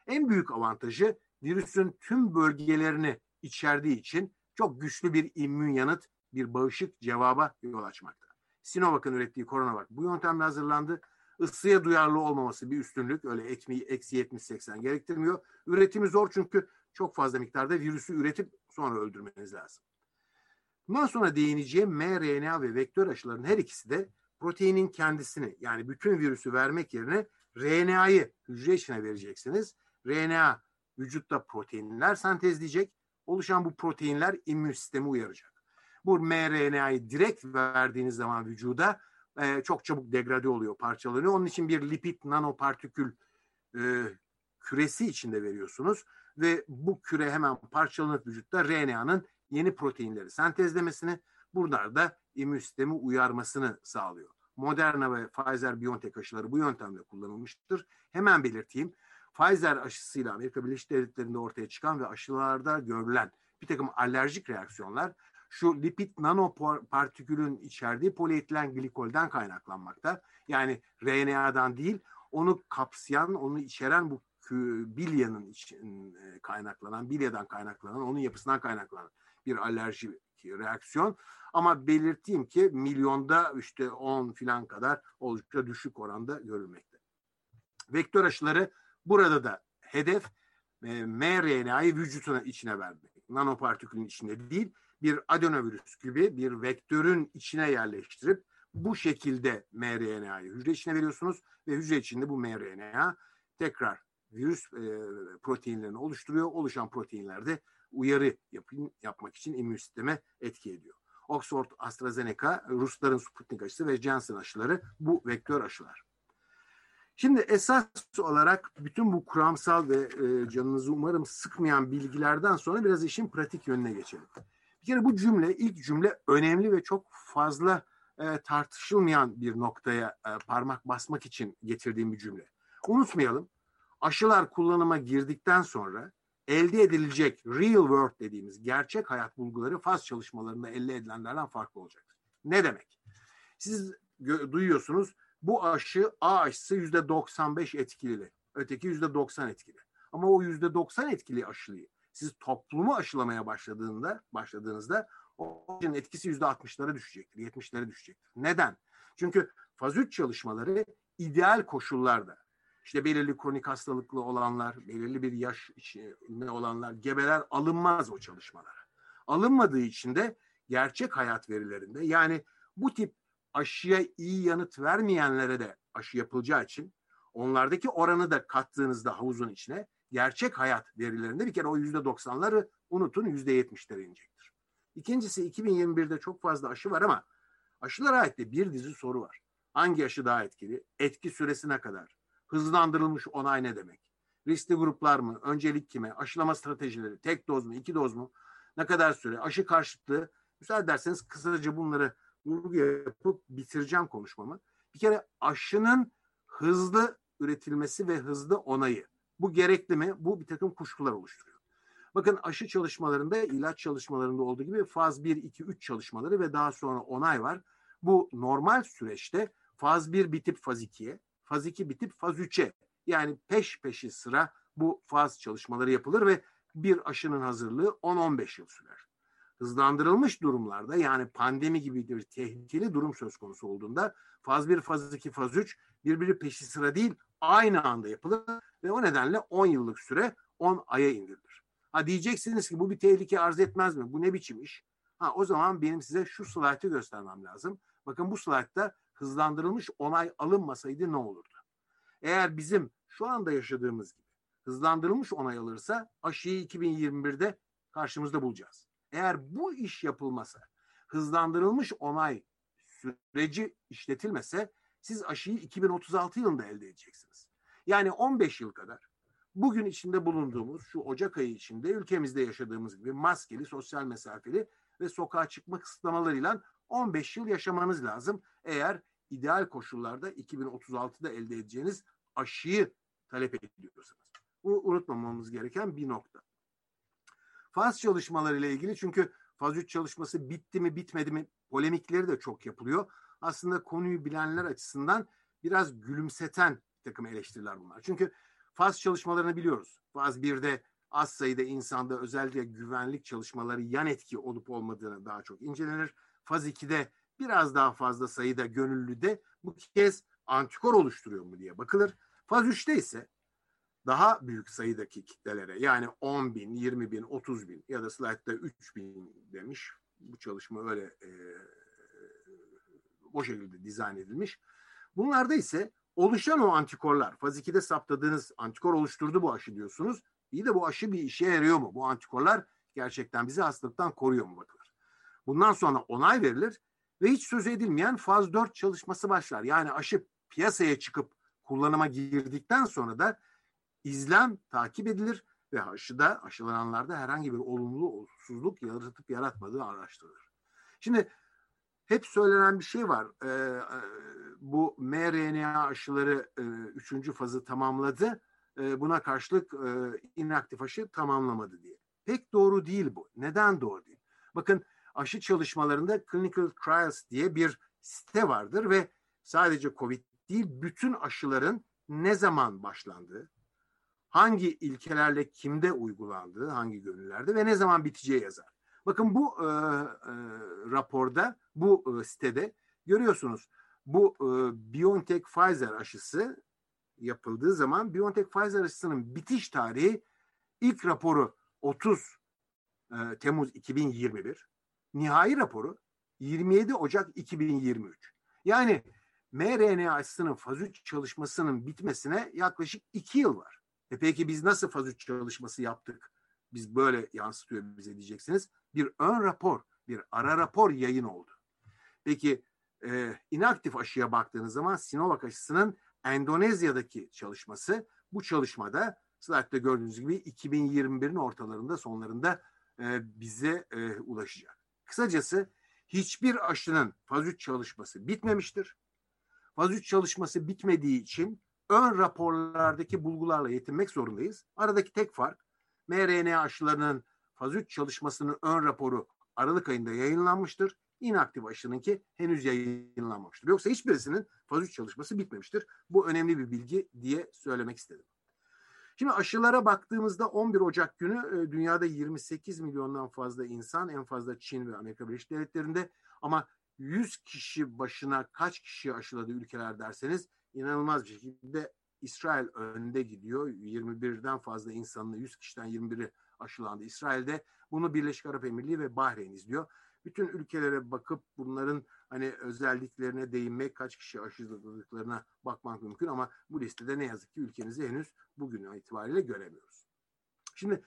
En büyük avantajı virüsün tüm bölgelerini içerdiği için çok güçlü bir immün yanıt, bir bağışık cevaba yol açmakta. Sinovac'ın ürettiği koronavak bu yöntemle hazırlandı. Isıya duyarlı olmaması bir üstünlük. Öyle ekmeği eksi 70-80 gerektirmiyor. Üretimi zor çünkü çok fazla miktarda virüsü üretip sonra öldürmeniz lazım. Bundan sonra değineceğim mRNA ve vektör aşıların her ikisi de proteinin kendisini yani bütün virüsü vermek yerine RNA'yı hücre içine vereceksiniz. RNA vücutta proteinler sentezleyecek. Oluşan bu proteinler immün sistemi uyaracak. Bu mRNA'yı direkt verdiğiniz zaman vücuda e, çok çabuk degrade oluyor, parçalanıyor. Onun için bir lipid nanopartikül e, küresi içinde veriyorsunuz ve bu küre hemen parçalanıp vücutta RNA'nın yeni proteinleri sentezlemesini, bunlar da immün sistemi uyarmasını sağlıyor. Moderna ve Pfizer-BioNTech aşıları bu yöntemle kullanılmıştır. Hemen belirteyim. Pfizer aşısıyla Amerika Birleşik Devletleri'nde ortaya çıkan ve aşılarda görülen bir takım alerjik reaksiyonlar şu lipid nanopartikülün içerdiği polietilen glikolden kaynaklanmakta. Yani RNA'dan değil, onu kapsayan, onu içeren bu bilyanın e, kaynaklanan, bilyadan kaynaklanan, onun yapısından kaynaklanan bir alerji reaksiyon. Ama belirteyim ki milyonda işte 10 filan kadar oldukça düşük oranda görülmekte. Vektör aşıları burada da hedef e, mRNA'yı vücutuna içine vermek. Nanopartikülün içinde değil, bir adenovirüs gibi bir vektörün içine yerleştirip bu şekilde mRNA'yı hücre içine veriyorsunuz ve hücre içinde bu mRNA tekrar virüs e, proteinlerini oluşturuyor. Oluşan proteinlerde uyarı yapın, yapmak için immün sisteme etki ediyor. Oxford AstraZeneca, Rusların Sputnik aşısı ve Janssen aşıları bu vektör aşılar. Şimdi esas olarak bütün bu kuramsal ve e, canınızı umarım sıkmayan bilgilerden sonra biraz işin pratik yönüne geçelim. Bir kere bu cümle, ilk cümle önemli ve çok fazla e, tartışılmayan bir noktaya e, parmak basmak için getirdiğim bir cümle. Unutmayalım, aşılar kullanıma girdikten sonra elde edilecek real world dediğimiz gerçek hayat bulguları faz çalışmalarında elde edilenlerden farklı olacaktır. Ne demek? Siz duyuyorsunuz bu aşı A aşısı yüzde 95 etkili. Öteki yüzde 90 etkili. Ama o yüzde 90 etkili aşılıyı siz toplumu aşılamaya başladığında başladığınızda o aşının etkisi yüzde 60'lara düşecektir, 70'lere düşecektir. Neden? Çünkü faz 3 çalışmaları ideal koşullarda işte belirli kronik hastalıklı olanlar, belirli bir yaş ne olanlar, gebeler alınmaz o çalışmalara. Alınmadığı için de gerçek hayat verilerinde yani bu tip aşıya iyi yanıt vermeyenlere de aşı yapılacağı için onlardaki oranı da kattığınızda havuzun içine gerçek hayat verilerinde bir kere o yüzde doksanları unutun yüzde yetmişlere inecektir. İkincisi 2021'de çok fazla aşı var ama aşılara ait de bir dizi soru var. Hangi aşı daha etkili? Etki süresine kadar? Hızlandırılmış onay ne demek? Riskli gruplar mı? Öncelik kime? Aşılama stratejileri? Tek doz mu? iki doz mu? Ne kadar süre? Aşı karşıtlığı? Müsaade ederseniz kısaca bunları vurgu yapıp bitireceğim konuşmamı. Bir kere aşının hızlı üretilmesi ve hızlı onayı. Bu gerekli mi? Bu bir takım kuşkular oluşturuyor. Bakın aşı çalışmalarında, ilaç çalışmalarında olduğu gibi faz 1, 2, 3 çalışmaları ve daha sonra onay var. Bu normal süreçte faz 1 bitip faz 2'ye, faz 2 bitip faz 3'e yani peş peşi sıra bu faz çalışmaları yapılır ve bir aşının hazırlığı 10-15 yıl sürer hızlandırılmış durumlarda yani pandemi gibi bir tehlikeli durum söz konusu olduğunda faz 1, faz 2, faz 3 birbiri peşi sıra değil aynı anda yapılır ve o nedenle 10 yıllık süre 10 aya indirilir. Ha diyeceksiniz ki bu bir tehlike arz etmez mi? Bu ne biçim iş? Ha o zaman benim size şu slaytı göstermem lazım. Bakın bu slaytta hızlandırılmış onay alınmasaydı ne olurdu? Eğer bizim şu anda yaşadığımız gibi hızlandırılmış onay alırsa aşıyı 2021'de karşımızda bulacağız. Eğer bu iş yapılmasa, hızlandırılmış onay süreci işletilmese siz aşıyı 2036 yılında elde edeceksiniz. Yani 15 yıl kadar bugün içinde bulunduğumuz şu Ocak ayı içinde ülkemizde yaşadığımız gibi maskeli, sosyal mesafeli ve sokağa çıkma kısıtlamalarıyla 15 yıl yaşamanız lazım. Eğer ideal koşullarda 2036'da elde edeceğiniz aşıyı talep ediyorsanız. Bu unutmamamız gereken bir nokta. Faz çalışmaları ile ilgili çünkü faz 3 çalışması bitti mi bitmedi mi polemikleri de çok yapılıyor. Aslında konuyu bilenler açısından biraz gülümseten bir takım eleştiriler bunlar. Çünkü faz çalışmalarını biliyoruz. Faz 1'de az sayıda insanda özellikle güvenlik çalışmaları yan etki olup olmadığını daha çok incelenir. Faz 2'de biraz daha fazla sayıda gönüllü de bu kez antikor oluşturuyor mu diye bakılır. Faz 3'te ise daha büyük sayıdaki kitlelere yani 10 bin, 20 bin, 30 bin ya da slaytta 3 bin demiş. Bu çalışma öyle e, o şekilde dizayn edilmiş. Bunlarda ise oluşan o antikorlar, faz 2'de saptadığınız antikor oluşturdu bu aşı diyorsunuz. İyi de bu aşı bir işe yarıyor mu? Bu antikorlar gerçekten bizi hastalıktan koruyor mu bakılır. Bundan sonra onay verilir ve hiç söz edilmeyen faz 4 çalışması başlar. Yani aşı piyasaya çıkıp kullanıma girdikten sonra da izlem takip edilir ve aşıda aşılananlarda herhangi bir olumlu olumsuzluk yaratıp yaratmadığı araştırılır. Şimdi hep söylenen bir şey var. Ee, bu mRNA aşıları e, üçüncü fazı tamamladı. E, buna karşılık e, inaktif aşı tamamlamadı diye. Pek doğru değil bu. Neden doğru değil? Bakın aşı çalışmalarında Clinical Trials diye bir site vardır ve sadece COVID değil bütün aşıların ne zaman başlandığı, hangi ilkelerle kimde uygulandığı, hangi gönüllerde ve ne zaman biteceği yazar. Bakın bu e, e, raporda, bu e, sitede görüyorsunuz. Bu e, BioNTech Pfizer aşısı yapıldığı zaman BioNTech Pfizer aşısının bitiş tarihi ilk raporu 30 e, Temmuz 2021. Nihai raporu 27 Ocak 2023. Yani mRNA aşısının faz 3 çalışmasının bitmesine yaklaşık 2 yıl var. E peki biz nasıl faz 3 çalışması yaptık? Biz böyle yansıtıyor bize diyeceksiniz. Bir ön rapor, bir ara rapor yayın oldu. Peki e, inaktif aşıya baktığınız zaman Sinovac aşısının Endonezya'daki çalışması bu çalışmada slaytta gördüğünüz gibi 2021'in ortalarında sonlarında e, bize e, ulaşacak. Kısacası hiçbir aşının faz 3 çalışması bitmemiştir. Faz 3 çalışması bitmediği için ön raporlardaki bulgularla yetinmek zorundayız. Aradaki tek fark mRNA aşılarının faz 3 çalışmasının ön raporu Aralık ayında yayınlanmıştır. İnaktif aşınınki henüz yayınlanmamıştır. Yoksa hiçbirisinin faz 3 çalışması bitmemiştir. Bu önemli bir bilgi diye söylemek istedim. Şimdi aşılara baktığımızda 11 Ocak günü e, dünyada 28 milyondan fazla insan en fazla Çin ve Amerika Birleşik Devletleri'nde ama 100 kişi başına kaç kişi aşıladı ülkeler derseniz inanılmaz bir şekilde İsrail önde gidiyor. 21'den fazla insanın 100 kişiden 21'i aşılandı İsrail'de. Bunu Birleşik Arap Emirliği ve Bahreyn izliyor. Bütün ülkelere bakıp bunların hani özelliklerine değinmek, kaç kişi aşıladıklarına bakmak mümkün ama bu listede ne yazık ki ülkemizi henüz bugün itibariyle göremiyoruz. Şimdi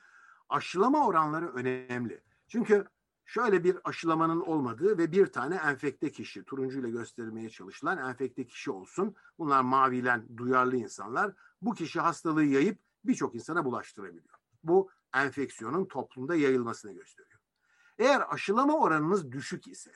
aşılama oranları önemli. Çünkü şöyle bir aşılamanın olmadığı ve bir tane enfekte kişi, turuncuyla göstermeye çalışılan enfekte kişi olsun. Bunlar mavilen duyarlı insanlar. Bu kişi hastalığı yayıp birçok insana bulaştırabiliyor. Bu enfeksiyonun toplumda yayılmasını gösteriyor. Eğer aşılama oranınız düşük ise,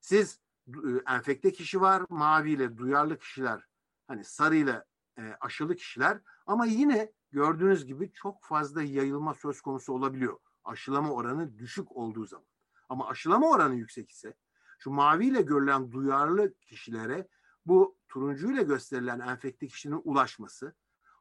siz e, enfekte kişi var, maviyle duyarlı kişiler, hani sarıyla e, aşılı kişiler ama yine gördüğünüz gibi çok fazla yayılma söz konusu olabiliyor. Aşılama oranı düşük olduğu zaman. Ama aşılama oranı yüksek ise şu maviyle görülen duyarlı kişilere bu turuncuyla gösterilen enfekte kişinin ulaşması,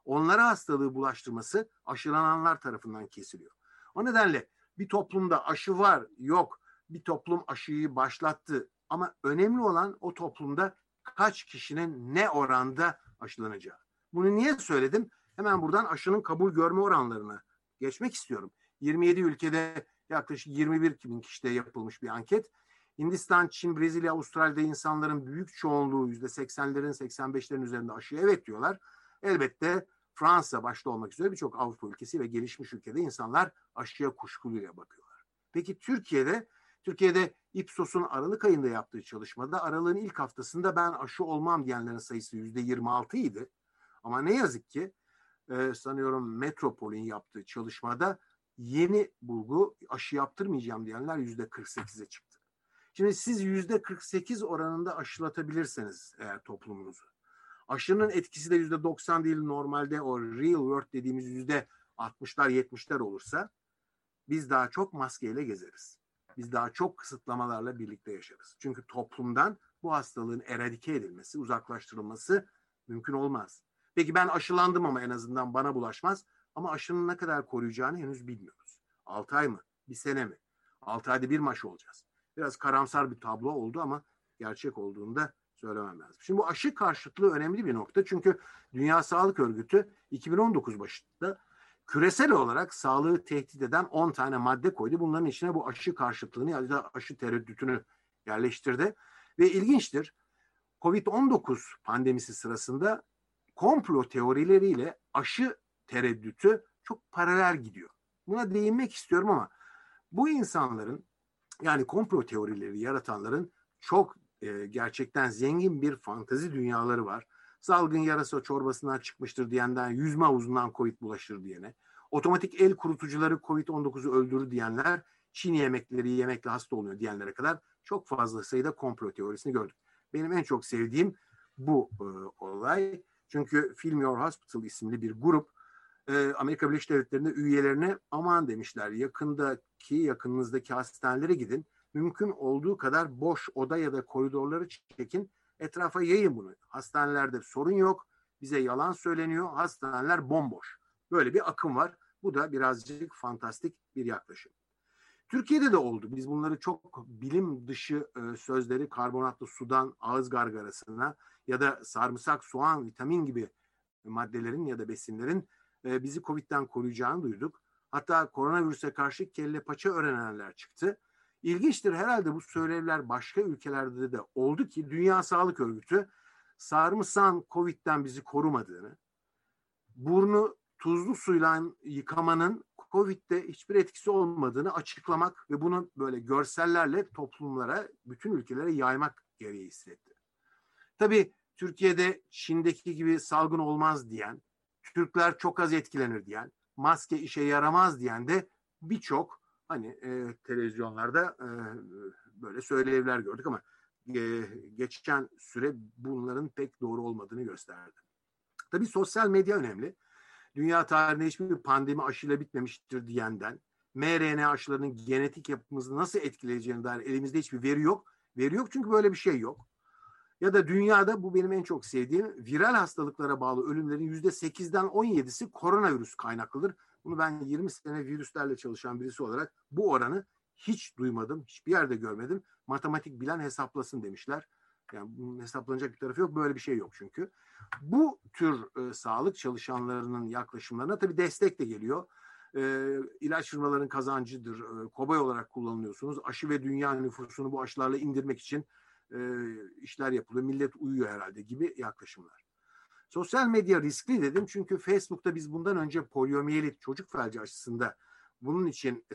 onlara hastalığı bulaştırması aşılananlar tarafından kesiliyor. O nedenle bir toplumda aşı var, yok, bir toplum aşıyı başlattı ama önemli olan o toplumda kaç kişinin ne oranda aşılanacağı. Bunu niye söyledim? Hemen buradan aşının kabul görme oranlarına geçmek istiyorum. 27 ülkede yaklaşık 21 bin kişide yapılmış bir anket. Hindistan, Çin, Brezilya, Avustralya'da insanların büyük çoğunluğu %80'lerin 85'lerin üzerinde aşıya evet diyorlar. Elbette Fransa başta olmak üzere birçok Avrupa ülkesi ve gelişmiş ülkede insanlar aşıya kuşkuluyla bakıyorlar. Peki Türkiye'de Türkiye'de Ipsos'un Aralık ayında yaptığı çalışmada Aralık'ın ilk haftasında ben aşı olmam diyenlerin sayısı yüzde 26 idi. Ama ne yazık ki e, sanıyorum Metropol'ün yaptığı çalışmada yeni bulgu aşı yaptırmayacağım diyenler yüzde 48'e çıktı. Şimdi siz yüzde 48 oranında aşılatabilirseniz eğer toplumunuzu. Aşının etkisi de yüzde 90 değil normalde o real world dediğimiz yüzde 60'lar 70'ler olursa biz daha çok maskeyle gezeriz. Biz daha çok kısıtlamalarla birlikte yaşarız. Çünkü toplumdan bu hastalığın eradike edilmesi, uzaklaştırılması mümkün olmaz. Peki ben aşılandım ama en azından bana bulaşmaz. Ama aşının ne kadar koruyacağını henüz bilmiyoruz. 6 ay mı? Bir sene mi? 6 ayda bir maş olacağız. Biraz karamsar bir tablo oldu ama gerçek olduğunda söylemem lazım. Şimdi bu aşı karşıtlığı önemli bir nokta. Çünkü Dünya Sağlık Örgütü 2019 başında küresel olarak sağlığı tehdit eden 10 tane madde koydu. Bunların içine bu aşı karşıtlığını ya da aşı tereddütünü yerleştirdi. Ve ilginçtir. Covid-19 pandemisi sırasında komplo teorileriyle aşı tereddütü çok paralel gidiyor. Buna değinmek istiyorum ama bu insanların yani komplo teorileri yaratanların çok e, gerçekten zengin bir fantazi dünyaları var. Salgın yarasa çorbasından çıkmıştır diyenden yüzme havuzundan COVID bulaşır diyene. Otomatik el kurutucuları COVID-19'u öldürür diyenler Çin yemekleri yemekle hasta oluyor diyenlere kadar çok fazla sayıda komplo teorisini gördük. Benim en çok sevdiğim bu e, olay. Çünkü Film Your Hospital isimli bir grup e, Amerika Birleşik Devletleri'nde üyelerine aman demişler yakındaki yakınınızdaki hastanelere gidin. Mümkün olduğu kadar boş oda ya da koridorları çekin. Etrafa yayın bunu. Hastanelerde sorun yok. Bize yalan söyleniyor. Hastaneler bomboş. Böyle bir akım var. Bu da birazcık fantastik bir yaklaşım. Türkiye'de de oldu. Biz bunları çok bilim dışı e, sözleri karbonatlı sudan ağız gargarasına ya da sarımsak, soğan, vitamin gibi maddelerin ya da besinlerin e, bizi Covid'den koruyacağını duyduk. Hatta koronavirüse karşı kelle paça öğrenenler çıktı. İlginçtir herhalde bu söylevler başka ülkelerde de oldu ki Dünya Sağlık Örgütü sarımsağın Covid'den bizi korumadığını, burnu tuzlu suyla yıkamanın Covid'de hiçbir etkisi olmadığını açıklamak ve bunu böyle görsellerle toplumlara, bütün ülkelere yaymak gereği hissetti. Tabii Türkiye'de Çin'deki gibi salgın olmaz diyen, Türkler çok az etkilenir diyen, maske işe yaramaz diyen de birçok hani e, televizyonlarda e, böyle söylevler gördük ama e, geçen süre bunların pek doğru olmadığını gösterdi. Tabii sosyal medya önemli. Dünya tarihinde hiçbir pandemi aşıyla bitmemiştir diyenden, mRNA aşılarının genetik yapımızı nasıl etkileyeceğine dair elimizde hiçbir veri yok. Veri yok çünkü böyle bir şey yok. Ya da dünyada bu benim en çok sevdiğim viral hastalıklara bağlı ölümlerin yüzde sekizden on yedisi koronavirüs kaynaklıdır. Bunu ben 20 sene virüslerle çalışan birisi olarak bu oranı hiç duymadım, hiçbir yerde görmedim. Matematik bilen hesaplasın demişler. Yani bunun hesaplanacak bir tarafı yok. Böyle bir şey yok çünkü. Bu tür e, sağlık çalışanlarının yaklaşımlarına tabii destek de geliyor. E, ilaç firmaların kazancıdır. E, kobay olarak kullanılıyorsunuz. Aşı ve dünya nüfusunu bu aşılarla indirmek için e, işler yapılıyor. Millet uyuyor herhalde gibi yaklaşımlar. Sosyal medya riskli dedim çünkü Facebook'ta biz bundan önce poliomiyelit çocuk felci aşısında bunun için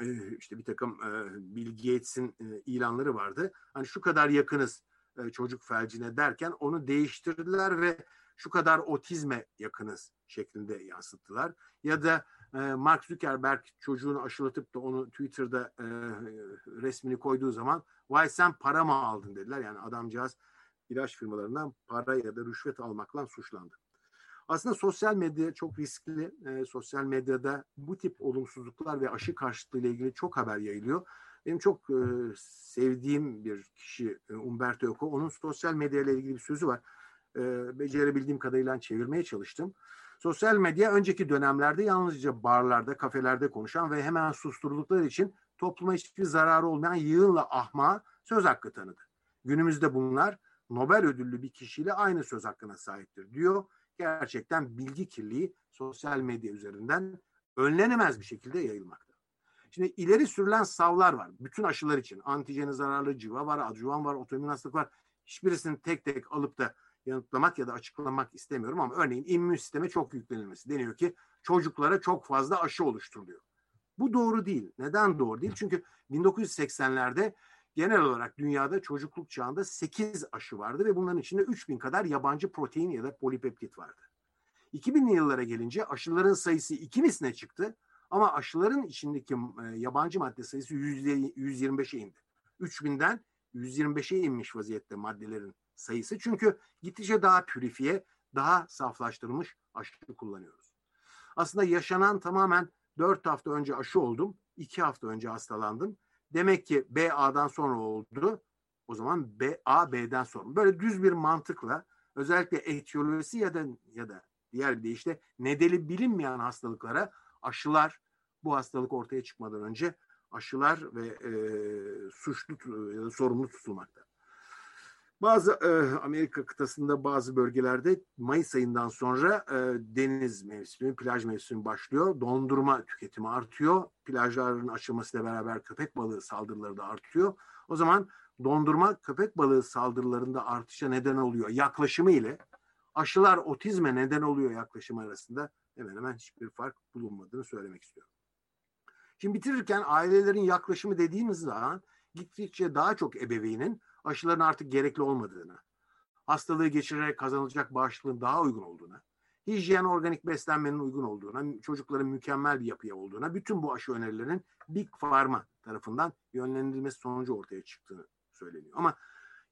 e, işte bir takım e, Bill Gates'in e, ilanları vardı. Hani şu kadar yakınız e, çocuk felcine derken onu değiştirdiler ve şu kadar otizme yakınız şeklinde yansıttılar. Ya da e, Mark Zuckerberg çocuğunu aşılatıp da onu Twitter'da e, resmini koyduğu zaman vay sen para mı aldın dediler. Yani adamcağız ilaç firmalarından para ya da rüşvet almakla suçlandı. Aslında sosyal medya çok riskli. E, sosyal medyada bu tip olumsuzluklar ve aşı karşıtlığı ile ilgili çok haber yayılıyor. Benim çok e, sevdiğim bir kişi e, Umberto Eco. Onun sosyal medya ile ilgili bir sözü var. E, becerebildiğim kadarıyla çevirmeye çalıştım. Sosyal medya önceki dönemlerde yalnızca barlarda, kafelerde konuşan ve hemen susturuldukları için topluma hiçbir zararı olmayan yığınla ahma söz hakkı tanıdı. Günümüzde bunlar Nobel ödüllü bir kişiyle aynı söz hakkına sahiptir diyor. Gerçekten bilgi kirliliği sosyal medya üzerinden önlenemez bir şekilde yayılmakta. Şimdi ileri sürülen savlar var. Bütün aşılar için. Antijeni zararlı civa var, adjuvan var, otoimmün hastalık var. Hiçbirisini tek tek alıp da yanıtlamak ya da açıklamak istemiyorum ama örneğin immün sisteme çok yüklenilmesi. Deniyor ki çocuklara çok fazla aşı oluşturuluyor. Bu doğru değil. Neden doğru değil? Çünkü 1980'lerde genel olarak dünyada çocukluk çağında 8 aşı vardı ve bunların içinde 3000 kadar yabancı protein ya da polipeptit vardı. 2000'li yıllara gelince aşıların sayısı 2 misline çıktı ama aşıların içindeki e, yabancı madde sayısı 125'e indi. 3000'den 125'e inmiş vaziyette maddelerin sayısı. Çünkü gittikçe daha pürifiye, daha saflaştırılmış aşı kullanıyoruz. Aslında yaşanan tamamen 4 hafta önce aşı oldum, 2 hafta önce hastalandım. Demek ki B A'dan sonra oldu. O zaman B A B'den sonra. Böyle düz bir mantıkla özellikle etiyolojisi ya da ya da diğer bir deyişle nedeni bilinmeyen hastalıklara aşılar bu hastalık ortaya çıkmadan önce aşılar ve e, suçlu da sorumlu tutulmakta. Bazı e, Amerika kıtasında bazı bölgelerde Mayıs ayından sonra e, deniz mevsimi, plaj mevsimi başlıyor. Dondurma tüketimi artıyor. Plajların açılmasıyla beraber köpek balığı saldırıları da artıyor. O zaman dondurma köpek balığı saldırılarında artışa neden oluyor yaklaşımı ile aşılar otizme neden oluyor yaklaşımı arasında hemen hemen hiçbir fark bulunmadığını söylemek istiyorum. Şimdi bitirirken ailelerin yaklaşımı dediğimiz zaman gittikçe daha çok ebeveynin aşıların artık gerekli olmadığını, hastalığı geçirerek kazanılacak bağışıklığın daha uygun olduğuna, hijyen organik beslenmenin uygun olduğuna, çocukların mükemmel bir yapıya olduğuna, bütün bu aşı önerilerinin Big Pharma tarafından yönlendirilmesi sonucu ortaya çıktığını söyleniyor. Ama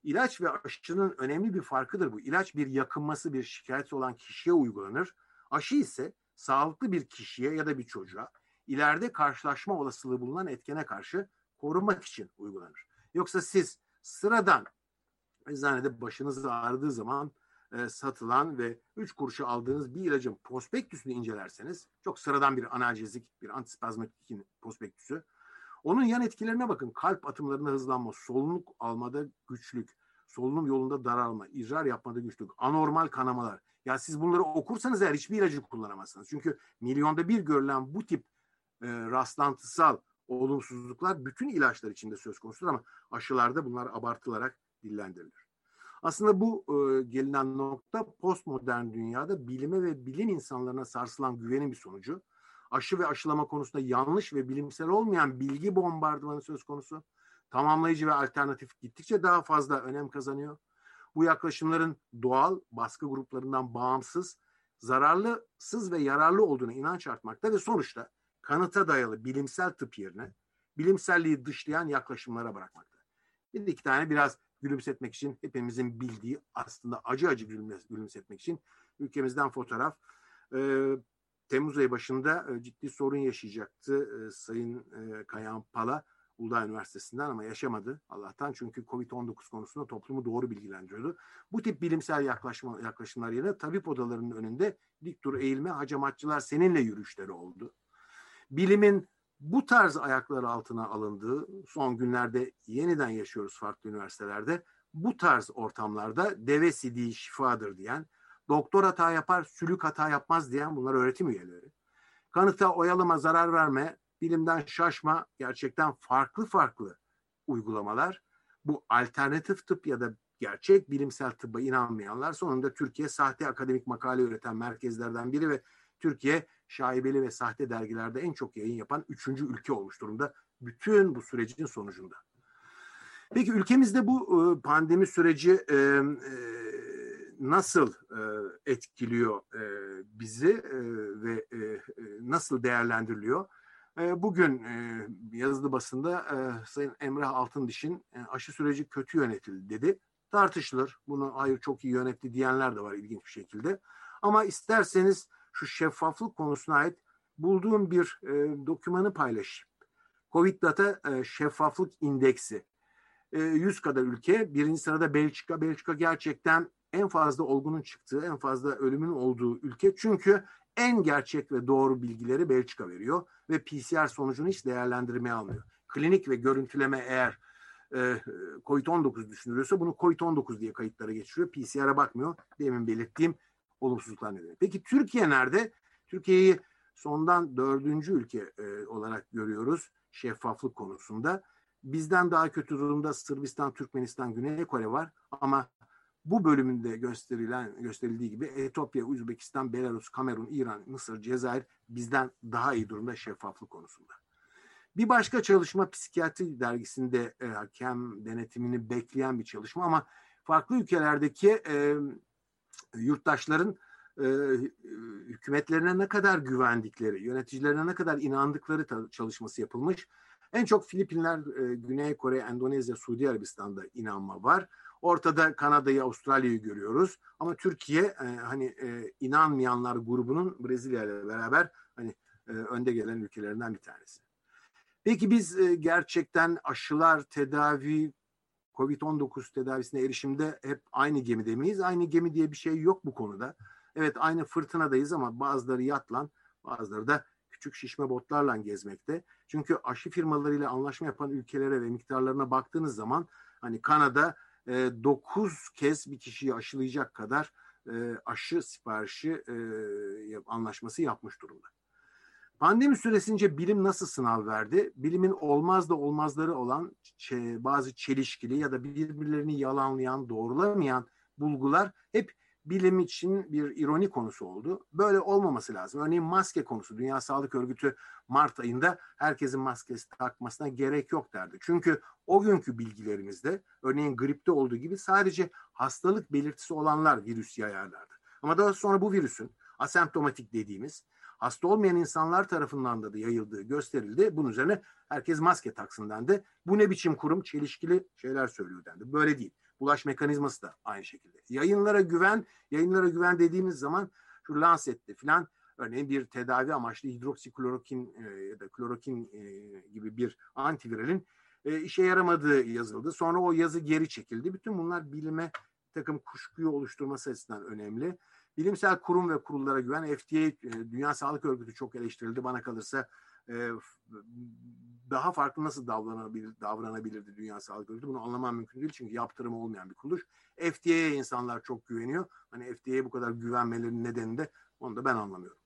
ilaç ve aşının önemli bir farkıdır bu. İlaç bir yakınması, bir şikayeti olan kişiye uygulanır. Aşı ise sağlıklı bir kişiye ya da bir çocuğa ileride karşılaşma olasılığı bulunan etkene karşı korunmak için uygulanır. Yoksa siz sıradan eczanede başınız ağrıdığı zaman e, satılan ve 3 kuruşu aldığınız bir ilacın prospektüsünü incelerseniz çok sıradan bir analjezik, bir antispazmatik prospektüsü. Onun yan etkilerine bakın. Kalp atımlarında hızlanma, solunum almada güçlük, solunum yolunda daralma, idrar yapmada güçlük, anormal kanamalar. Ya siz bunları okursanız eğer hiçbir ilacı kullanamazsınız. Çünkü milyonda bir görülen bu tip e, rastlantısal olumsuzluklar bütün ilaçlar içinde söz konusudur ama aşılarda bunlar abartılarak dillendirilir. Aslında bu e, gelinen nokta postmodern dünyada bilime ve bilim insanlarına sarsılan güvenin bir sonucu. Aşı ve aşılama konusunda yanlış ve bilimsel olmayan bilgi bombardımanı söz konusu. Tamamlayıcı ve alternatif gittikçe daha fazla önem kazanıyor. Bu yaklaşımların doğal baskı gruplarından bağımsız, zararlısız ve yararlı olduğuna inanç artmakta ve sonuçta kanıta dayalı bilimsel tıp yerine bilimselliği dışlayan yaklaşımlara bırakmakta. Bir iki tane biraz gülümsetmek için hepimizin bildiği aslında acı acı gülümsetmek için ülkemizden fotoğraf. Ee, Temmuz ayı başında e, ciddi sorun yaşayacaktı e, Sayın e, Kayan Pala Uludağ Üniversitesi'nden ama yaşamadı Allah'tan çünkü Covid-19 konusunda toplumu doğru bilgilendiriyordu. Bu tip bilimsel yaklaşma, yaklaşımlar yerine tabip odalarının önünde dik dur eğilme hacamatçılar seninle yürüyüşleri oldu. Bilimin bu tarz ayaklar altına alındığı son günlerde yeniden yaşıyoruz farklı üniversitelerde. Bu tarz ortamlarda deve sidiği şifadır diyen, doktor hata yapar, sülük hata yapmaz diyen bunlar öğretim üyeleri. Kanıta oyalama, zarar verme, bilimden şaşma gerçekten farklı farklı uygulamalar. Bu alternatif tıp ya da gerçek bilimsel tıbba inanmayanlar sonunda Türkiye sahte akademik makale üreten merkezlerden biri ve Türkiye şaibeli ve sahte dergilerde en çok yayın yapan üçüncü ülke olmuş durumda. Bütün bu sürecin sonucunda. Peki ülkemizde bu e, pandemi süreci e, e, nasıl etkiliyor bizi ve nasıl değerlendiriliyor? Bugün yazılı basında Sayın Emrah Altındiş'in aşı süreci kötü yönetildi dedi. Tartışılır. Bunu hayır çok iyi yönetti diyenler de var ilginç bir şekilde. Ama isterseniz şu şeffaflık konusuna ait bulduğum bir e, dokümanı paylaşayım. Covid Data e, Şeffaflık İndeksi. E, 100 kadar ülke. Birinci sırada Belçika. Belçika gerçekten en fazla olgunun çıktığı, en fazla ölümün olduğu ülke. Çünkü en gerçek ve doğru bilgileri Belçika veriyor ve PCR sonucunu hiç değerlendirmeye almıyor. Klinik ve görüntüleme eğer e, COVID-19 düşünülüyorsa bunu COVID-19 diye kayıtlara geçiriyor. PCR'a bakmıyor. Demin belirttiğim olumsuzluklar nedeni. Peki Türkiye nerede? Türkiye'yi sondan dördüncü ülke e, olarak görüyoruz şeffaflık konusunda. Bizden daha kötü durumda Sırbistan, Türkmenistan, Güney Kore var ama bu bölümünde gösterilen gösterildiği gibi Etiyopya, Üzbekistan, Belarus, Kamerun, İran, Mısır, Cezayir bizden daha iyi durumda şeffaflık konusunda. Bir başka çalışma psikiyatri dergisinde e, hakem denetimini bekleyen bir çalışma ama farklı ülkelerdeki e, yurttaşların e, hükümetlerine ne kadar güvendikleri, yöneticilerine ne kadar inandıkları çalışması yapılmış. En çok Filipinler, e, Güney Kore, Endonezya, Suudi Arabistan'da inanma var. Ortada Kanada'yı, Avustralya'yı görüyoruz. Ama Türkiye e, hani e, inanmayanlar grubunun Brezilya ile beraber hani e, önde gelen ülkelerinden bir tanesi. Peki biz e, gerçekten aşılar, tedavi, Covid-19 tedavisine erişimde hep aynı gemide miyiz? Aynı gemi diye bir şey yok bu konuda. Evet aynı fırtınadayız ama bazıları yatlan, bazıları da küçük şişme botlarla gezmekte. Çünkü aşı firmalarıyla anlaşma yapan ülkelere ve miktarlarına baktığınız zaman hani Kanada e, 9 kez bir kişiyi aşılayacak kadar e, aşı siparişi e, anlaşması yapmış durumda. Pandemi süresince bilim nasıl sınav verdi? Bilimin olmaz da olmazları olan bazı çelişkili ya da birbirlerini yalanlayan, doğrulamayan bulgular hep bilim için bir ironi konusu oldu. Böyle olmaması lazım. Örneğin maske konusu. Dünya Sağlık Örgütü Mart ayında herkesin maskesi takmasına gerek yok derdi. Çünkü o günkü bilgilerimizde örneğin gripte olduğu gibi sadece hastalık belirtisi olanlar virüs yayarlardı. Ama daha sonra bu virüsün asemptomatik dediğimiz hasta olmayan insanlar tarafından da, da yayıldığı gösterildi. Bunun üzerine herkes maske taksın dendi. Bu ne biçim kurum çelişkili şeyler söylüyor dendi. Böyle değil. Bulaş mekanizması da aynı şekilde. Yayınlara güven, yayınlara güven dediğimiz zaman şu Lancet'te filan örneğin bir tedavi amaçlı hidroksiklorokin e, ya da klorokin e, gibi bir antiviralin e, işe yaramadığı yazıldı. Sonra o yazı geri çekildi. Bütün bunlar bilime takım kuşkuyu oluşturması açısından önemli. Bilimsel kurum ve kurullara güven FDA, e, Dünya Sağlık Örgütü çok eleştirildi. Bana kalırsa e, daha farklı nasıl davranabilir, davranabilirdi Dünya Sağlık Örgütü? Bunu anlamam mümkün değil çünkü yaptırımı olmayan bir kuruluş. FDA'ya insanlar çok güveniyor. Hani FDA'ya bu kadar güvenmelerinin nedeni de onu da ben anlamıyorum.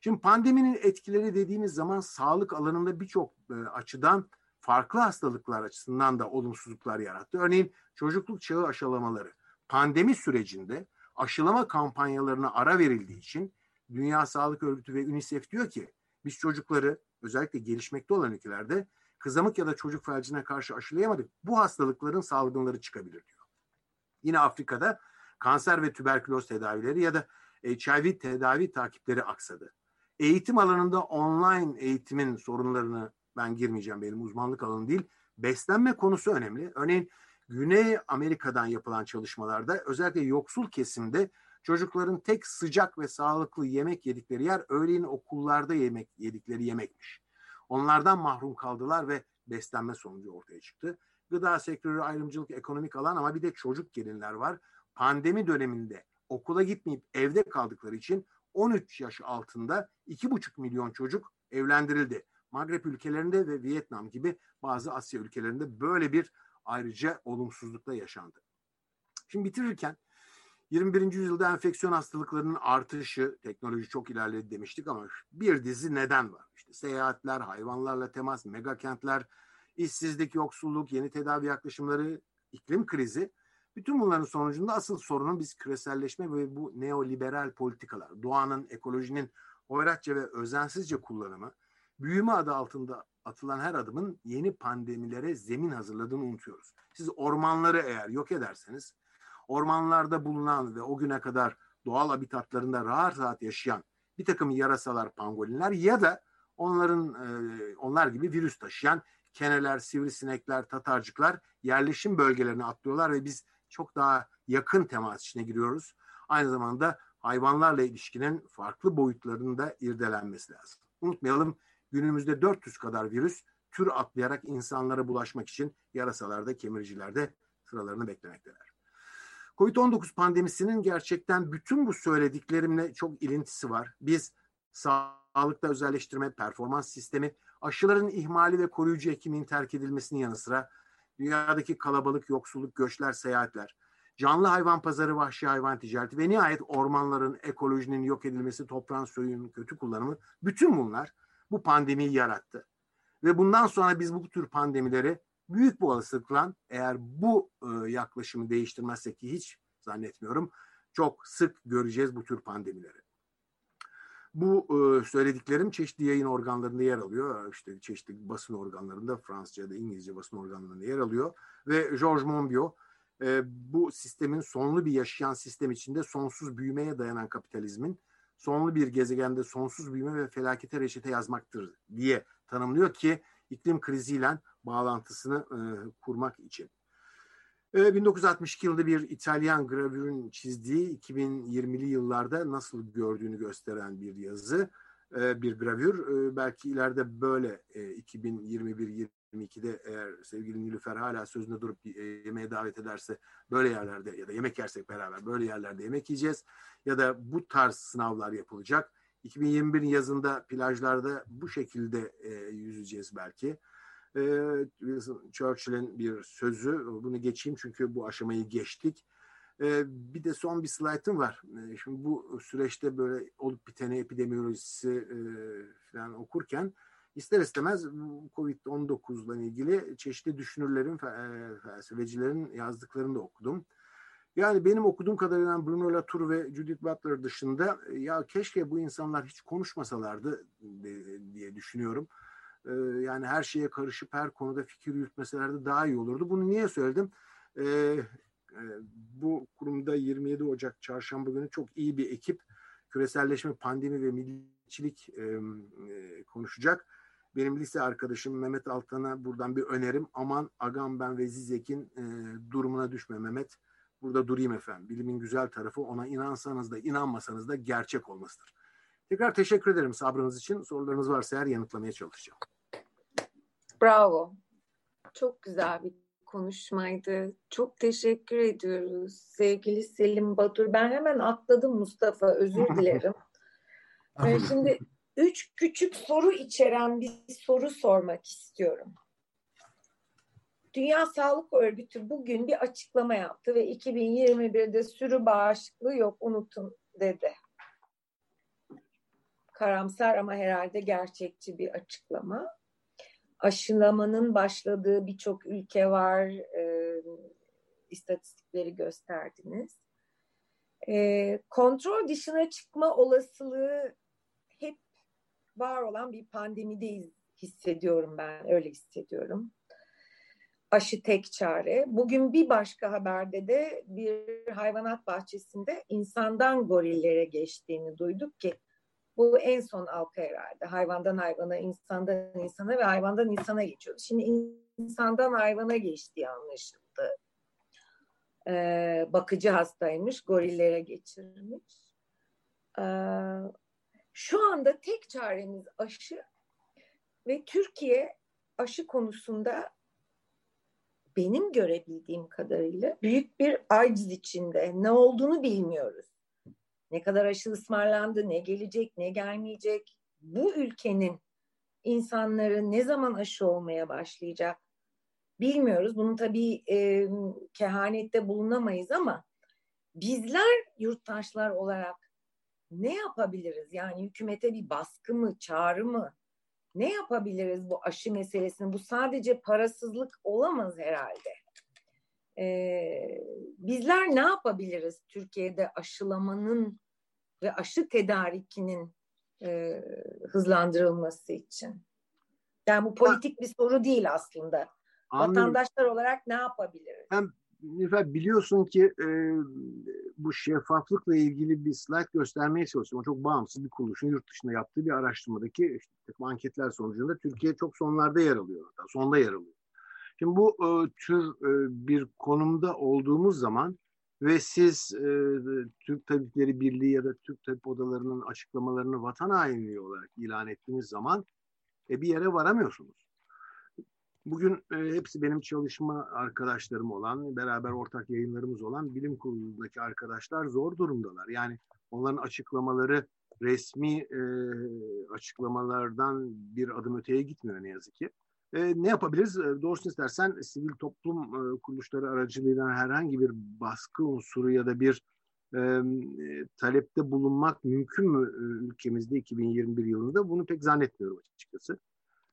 Şimdi pandeminin etkileri dediğimiz zaman sağlık alanında birçok e, açıdan farklı hastalıklar açısından da olumsuzluklar yarattı. Örneğin çocukluk çağı aşılamaları. Pandemi sürecinde aşılama kampanyalarına ara verildiği için Dünya Sağlık Örgütü ve UNICEF diyor ki biz çocukları özellikle gelişmekte olan ülkelerde kızamık ya da çocuk felcine karşı aşılayamadık. Bu hastalıkların salgınları çıkabilir diyor. Yine Afrika'da kanser ve tüberküloz tedavileri ya da HIV tedavi takipleri aksadı. Eğitim alanında online eğitimin sorunlarını ben girmeyeceğim benim uzmanlık alanım değil. Beslenme konusu önemli. Örneğin Güney Amerika'dan yapılan çalışmalarda özellikle yoksul kesimde çocukların tek sıcak ve sağlıklı yemek yedikleri yer öğleyin okullarda yemek yedikleri yemekmiş. Onlardan mahrum kaldılar ve beslenme sonucu ortaya çıktı. Gıda sektörü ayrımcılık ekonomik alan ama bir de çocuk gelinler var. Pandemi döneminde okula gitmeyip evde kaldıkları için 13 yaş altında 2,5 milyon çocuk evlendirildi. Magreb ülkelerinde ve Vietnam gibi bazı Asya ülkelerinde böyle bir ayrıca olumsuzlukla yaşandı. Şimdi bitirirken 21. yüzyılda enfeksiyon hastalıklarının artışı, teknoloji çok ilerledi demiştik ama bir dizi neden var. İşte seyahatler, hayvanlarla temas, mega kentler, işsizlik, yoksulluk, yeni tedavi yaklaşımları, iklim krizi. Bütün bunların sonucunda asıl sorunun biz küreselleşme ve bu neoliberal politikalar, doğanın, ekolojinin hoyratça ve özensizce kullanımı, büyüme adı altında atılan her adımın yeni pandemilere zemin hazırladığını unutuyoruz. Siz ormanları eğer yok ederseniz ormanlarda bulunan ve o güne kadar doğal habitatlarında rahat rahat yaşayan bir takım yarasalar, pangolinler ya da onların e, onlar gibi virüs taşıyan keneler, sivrisinekler, tatarcıklar yerleşim bölgelerine atlıyorlar ve biz çok daha yakın temas içine giriyoruz. Aynı zamanda hayvanlarla ilişkinin farklı boyutlarının da irdelenmesi lazım. Unutmayalım günümüzde 400 kadar virüs tür atlayarak insanlara bulaşmak için yarasalarda, kemiricilerde sıralarını beklemekteler. Covid-19 pandemisinin gerçekten bütün bu söylediklerimle çok ilintisi var. Biz sağlıkta özelleştirme, performans sistemi, aşıların ihmali ve koruyucu hekimliğin terk edilmesinin yanı sıra dünyadaki kalabalık, yoksulluk, göçler, seyahatler, canlı hayvan pazarı, vahşi hayvan ticareti ve nihayet ormanların, ekolojinin yok edilmesi, toprağın suyun kötü kullanımı bütün bunlar bu pandemiyi yarattı. Ve bundan sonra biz bu tür pandemileri büyük bir olasılıkla eğer bu e, yaklaşımı değiştirmezsek ki hiç zannetmiyorum çok sık göreceğiz bu tür pandemileri. Bu e, söylediklerim çeşitli yayın organlarında yer alıyor. İşte çeşitli basın organlarında Fransızca ya da İngilizce basın organlarında yer alıyor. Ve Georges Monbiot e, bu sistemin sonlu bir yaşayan sistem içinde sonsuz büyümeye dayanan kapitalizmin sonlu bir gezegende sonsuz büyüme ve felakete reçete yazmaktır diye tanımlıyor ki iklim kriziyle bağlantısını e, kurmak için. E, 1962 yılında bir İtalyan gravürün çizdiği 2020'li yıllarda nasıl gördüğünü gösteren bir yazı, e, bir gravür. E, belki ileride böyle e, 2021-22'de eğer sevgili Nilüfer hala sözünde durup e, yemeğe davet ederse böyle yerlerde ya da yemek yersek beraber böyle yerlerde yemek yiyeceğiz. Ya da bu tarz sınavlar yapılacak. 2021 yazında plajlarda bu şekilde e, yüzeceğiz belki. E, Churchill'in bir sözü, bunu geçeyim çünkü bu aşamayı geçtik. E, bir de son bir slaytım var. E, şimdi bu süreçte böyle olup biteni epidemiolojisi e, falan okurken ister istemez Covid-19 ile ilgili çeşitli düşünürlerin, e, felsefecilerin yazdıklarını da okudum. Yani benim okuduğum kadarıyla Bruno Latour ve Judith Butler dışında e, ya keşke bu insanlar hiç konuşmasalardı diye düşünüyorum. E, yani her şeye karışıp her konuda fikir yürütmeselerdi daha iyi olurdu. Bunu niye söyledim? E, bu kurumda 27 Ocak çarşamba günü çok iyi bir ekip küreselleşme, pandemi ve milliyetçilik konuşacak. Benim lise arkadaşım Mehmet Altan'a buradan bir önerim. Aman Agam ben ve Zizek'in durumuna düşme Mehmet burada durayım efendim. Bilimin güzel tarafı ona inansanız da inanmasanız da gerçek olmasıdır. Tekrar teşekkür ederim sabrınız için. Sorularınız varsa eğer yanıtlamaya çalışacağım. Bravo. Çok güzel bir konuşmaydı. Çok teşekkür ediyoruz sevgili Selim Batur. Ben hemen atladım Mustafa özür dilerim. [LAUGHS] şimdi üç küçük soru içeren bir soru sormak istiyorum. Dünya Sağlık Örgütü bugün bir açıklama yaptı ve 2021'de sürü bağışıklığı yok unutun dedi. Karamsar ama herhalde gerçekçi bir açıklama. Aşılamanın başladığı birçok ülke var. E, istatistikleri gösterdiniz. E, kontrol dışına çıkma olasılığı var olan bir pandemideyiz hissediyorum ben. Öyle hissediyorum aşı tek çare. Bugün bir başka haberde de bir hayvanat bahçesinde insandan gorillere geçtiğini duyduk ki bu en son halka herhalde. Hayvandan hayvana, insandan insana ve hayvandan insana geçiyordu. Şimdi insandan hayvana geçtiği anlaşıldı. Ee, bakıcı hastaymış, gorillere geçirmiş. Ee, şu anda tek çaremiz aşı ve Türkiye aşı konusunda benim görebildiğim kadarıyla büyük bir aciz içinde. Ne olduğunu bilmiyoruz. Ne kadar aşı ısmarlandı, ne gelecek, ne gelmeyecek. Bu ülkenin insanları ne zaman aşı olmaya başlayacak bilmiyoruz. Bunu tabii e, kehanette bulunamayız ama bizler yurttaşlar olarak ne yapabiliriz? Yani hükümete bir baskı mı, çağrı mı, ne yapabiliriz bu aşı meselesini? Bu sadece parasızlık olamaz herhalde. Ee, bizler ne yapabiliriz Türkiye'de aşılamanın ve aşı tedarikinin e, hızlandırılması için? Yani bu politik bir soru değil aslında. Anladım. Vatandaşlar olarak ne yapabiliriz? Hem Nilüfer biliyorsun ki e, bu şeffaflıkla ilgili bir slide göstermeye çalışıyorum. Çok bağımsız bir kuruluşun yurt dışında yaptığı bir araştırmadaki işte, anketler sonucunda Türkiye çok sonlarda yer alıyor. Hatta sonda yer alıyor. Şimdi bu e, tür e, bir konumda olduğumuz zaman ve siz e, Türk Tabipleri Birliği ya da Türk Tabip Odalarının açıklamalarını vatan hainliği olarak ilan ettiğiniz zaman e, bir yere varamıyorsunuz. Bugün e, hepsi benim çalışma arkadaşlarım olan, beraber ortak yayınlarımız olan bilim kurulundaki arkadaşlar zor durumdalar. Yani onların açıklamaları resmi e, açıklamalardan bir adım öteye gitmiyor ne yazık ki. E, ne yapabiliriz? E, doğrusunu istersen sivil toplum e, kuruluşları aracılığıyla herhangi bir baskı unsuru ya da bir e, talepte bulunmak mümkün mü e, ülkemizde 2021 yılında? Bunu pek zannetmiyorum açıkçası.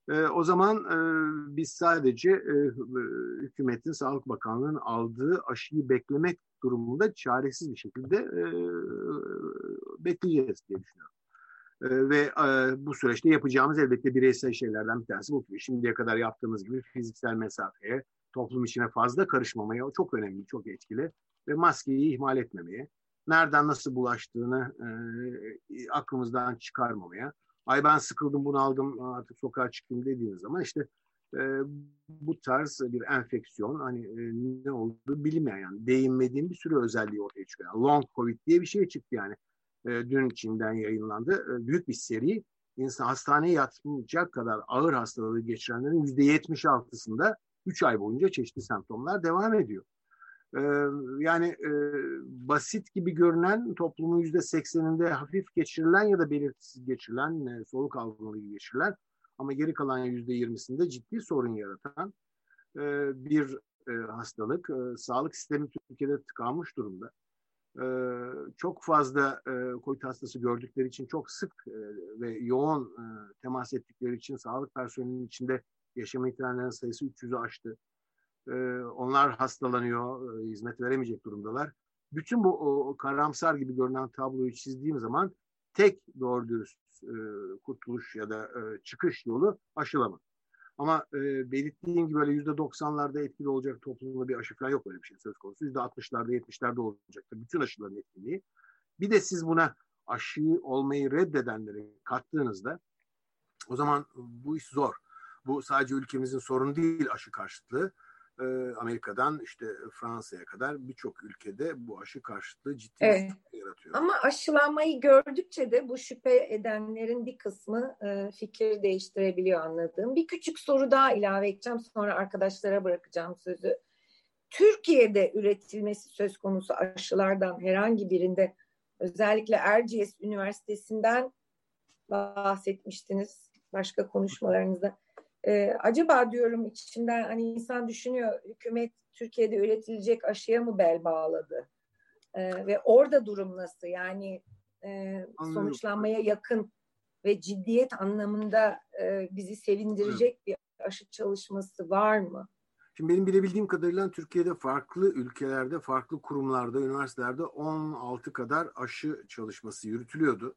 E, o zaman e, biz sadece e, hükümetin, Sağlık Bakanlığı'nın aldığı aşıyı beklemek durumunda çaresiz bir şekilde e, bekleyeceğiz diye düşünüyorum. E, ve e, bu süreçte yapacağımız elbette bireysel şeylerden bir tanesi bu. Şimdiye kadar yaptığımız gibi fiziksel mesafeye, toplum içine fazla karışmamaya çok önemli, çok etkili ve maskeyi ihmal etmemeye, nereden nasıl bulaştığını e, aklımızdan çıkarmamaya, ay ben sıkıldım bunu aldım artık sokağa çıktım dediğiniz zaman işte e, bu tarz bir enfeksiyon hani e, ne olduğu bilinmeyen yani değinmediğim bir sürü özelliği ortaya çıkıyor. Yani long covid diye bir şey çıktı yani e, dün Çin'den yayınlandı. E, büyük bir seri insan hastaneye yatmayacak kadar ağır hastalığı geçirenlerin yüzde yetmiş altısında 3 ay boyunca çeşitli semptomlar devam ediyor. Yani e, basit gibi görünen toplumun yüzde sekseninde hafif geçirilen ya da belirtisiz geçirilen e, soluk algınlığı geçirilen ama geri kalan yüzde yirmisinde ciddi sorun yaratan e, bir hastalık. sağlık sistemi Türkiye'de tıkanmış durumda. çok fazla e, COVID hastası gördükleri için çok sık ve yoğun temas ettikleri için sağlık personelinin içinde yaşamı yitirenlerin sayısı 300'ü aştı. Ee, onlar hastalanıyor, e, hizmet veremeyecek durumdalar. Bütün bu o, karamsar gibi görünen tabloyu çizdiğim zaman tek doğru dürüst e, kurtuluş ya da e, çıkış yolu aşılama. Ama e, belirttiğim gibi böyle yüzde doksanlarda etkili olacak toplumda bir aşı falan yok öyle bir şey söz konusu. Yüzde altmışlarda, yetmişlerde olacaktır bütün aşıların etkinliği. Bir de siz buna aşıyı olmayı reddedenleri kattığınızda o zaman bu iş zor. Bu sadece ülkemizin sorunu değil aşı karşıtlığı. Ee, Amerika'dan işte Fransa'ya kadar birçok ülkede bu aşı karşıtlığı ciddi evet. yaratıyor. Ama aşılanmayı gördükçe de bu şüphe edenlerin bir kısmı e, fikir değiştirebiliyor anladığım. Bir küçük soru daha ilave edeceğim sonra arkadaşlara bırakacağım sözü. Türkiye'de üretilmesi söz konusu aşılardan herhangi birinde özellikle Erciyes Üniversitesi'nden bahsetmiştiniz başka konuşmalarınızda. Ee, acaba diyorum içimden hani insan düşünüyor hükümet Türkiye'de üretilecek aşıya mı bel bağladı? Ee, ve orada durum nasıl? Yani e, sonuçlanmaya yakın ve ciddiyet anlamında e, bizi sevindirecek bir aşı çalışması var mı? Şimdi benim bilebildiğim kadarıyla Türkiye'de farklı ülkelerde, farklı kurumlarda, üniversitelerde 16 kadar aşı çalışması yürütülüyordu.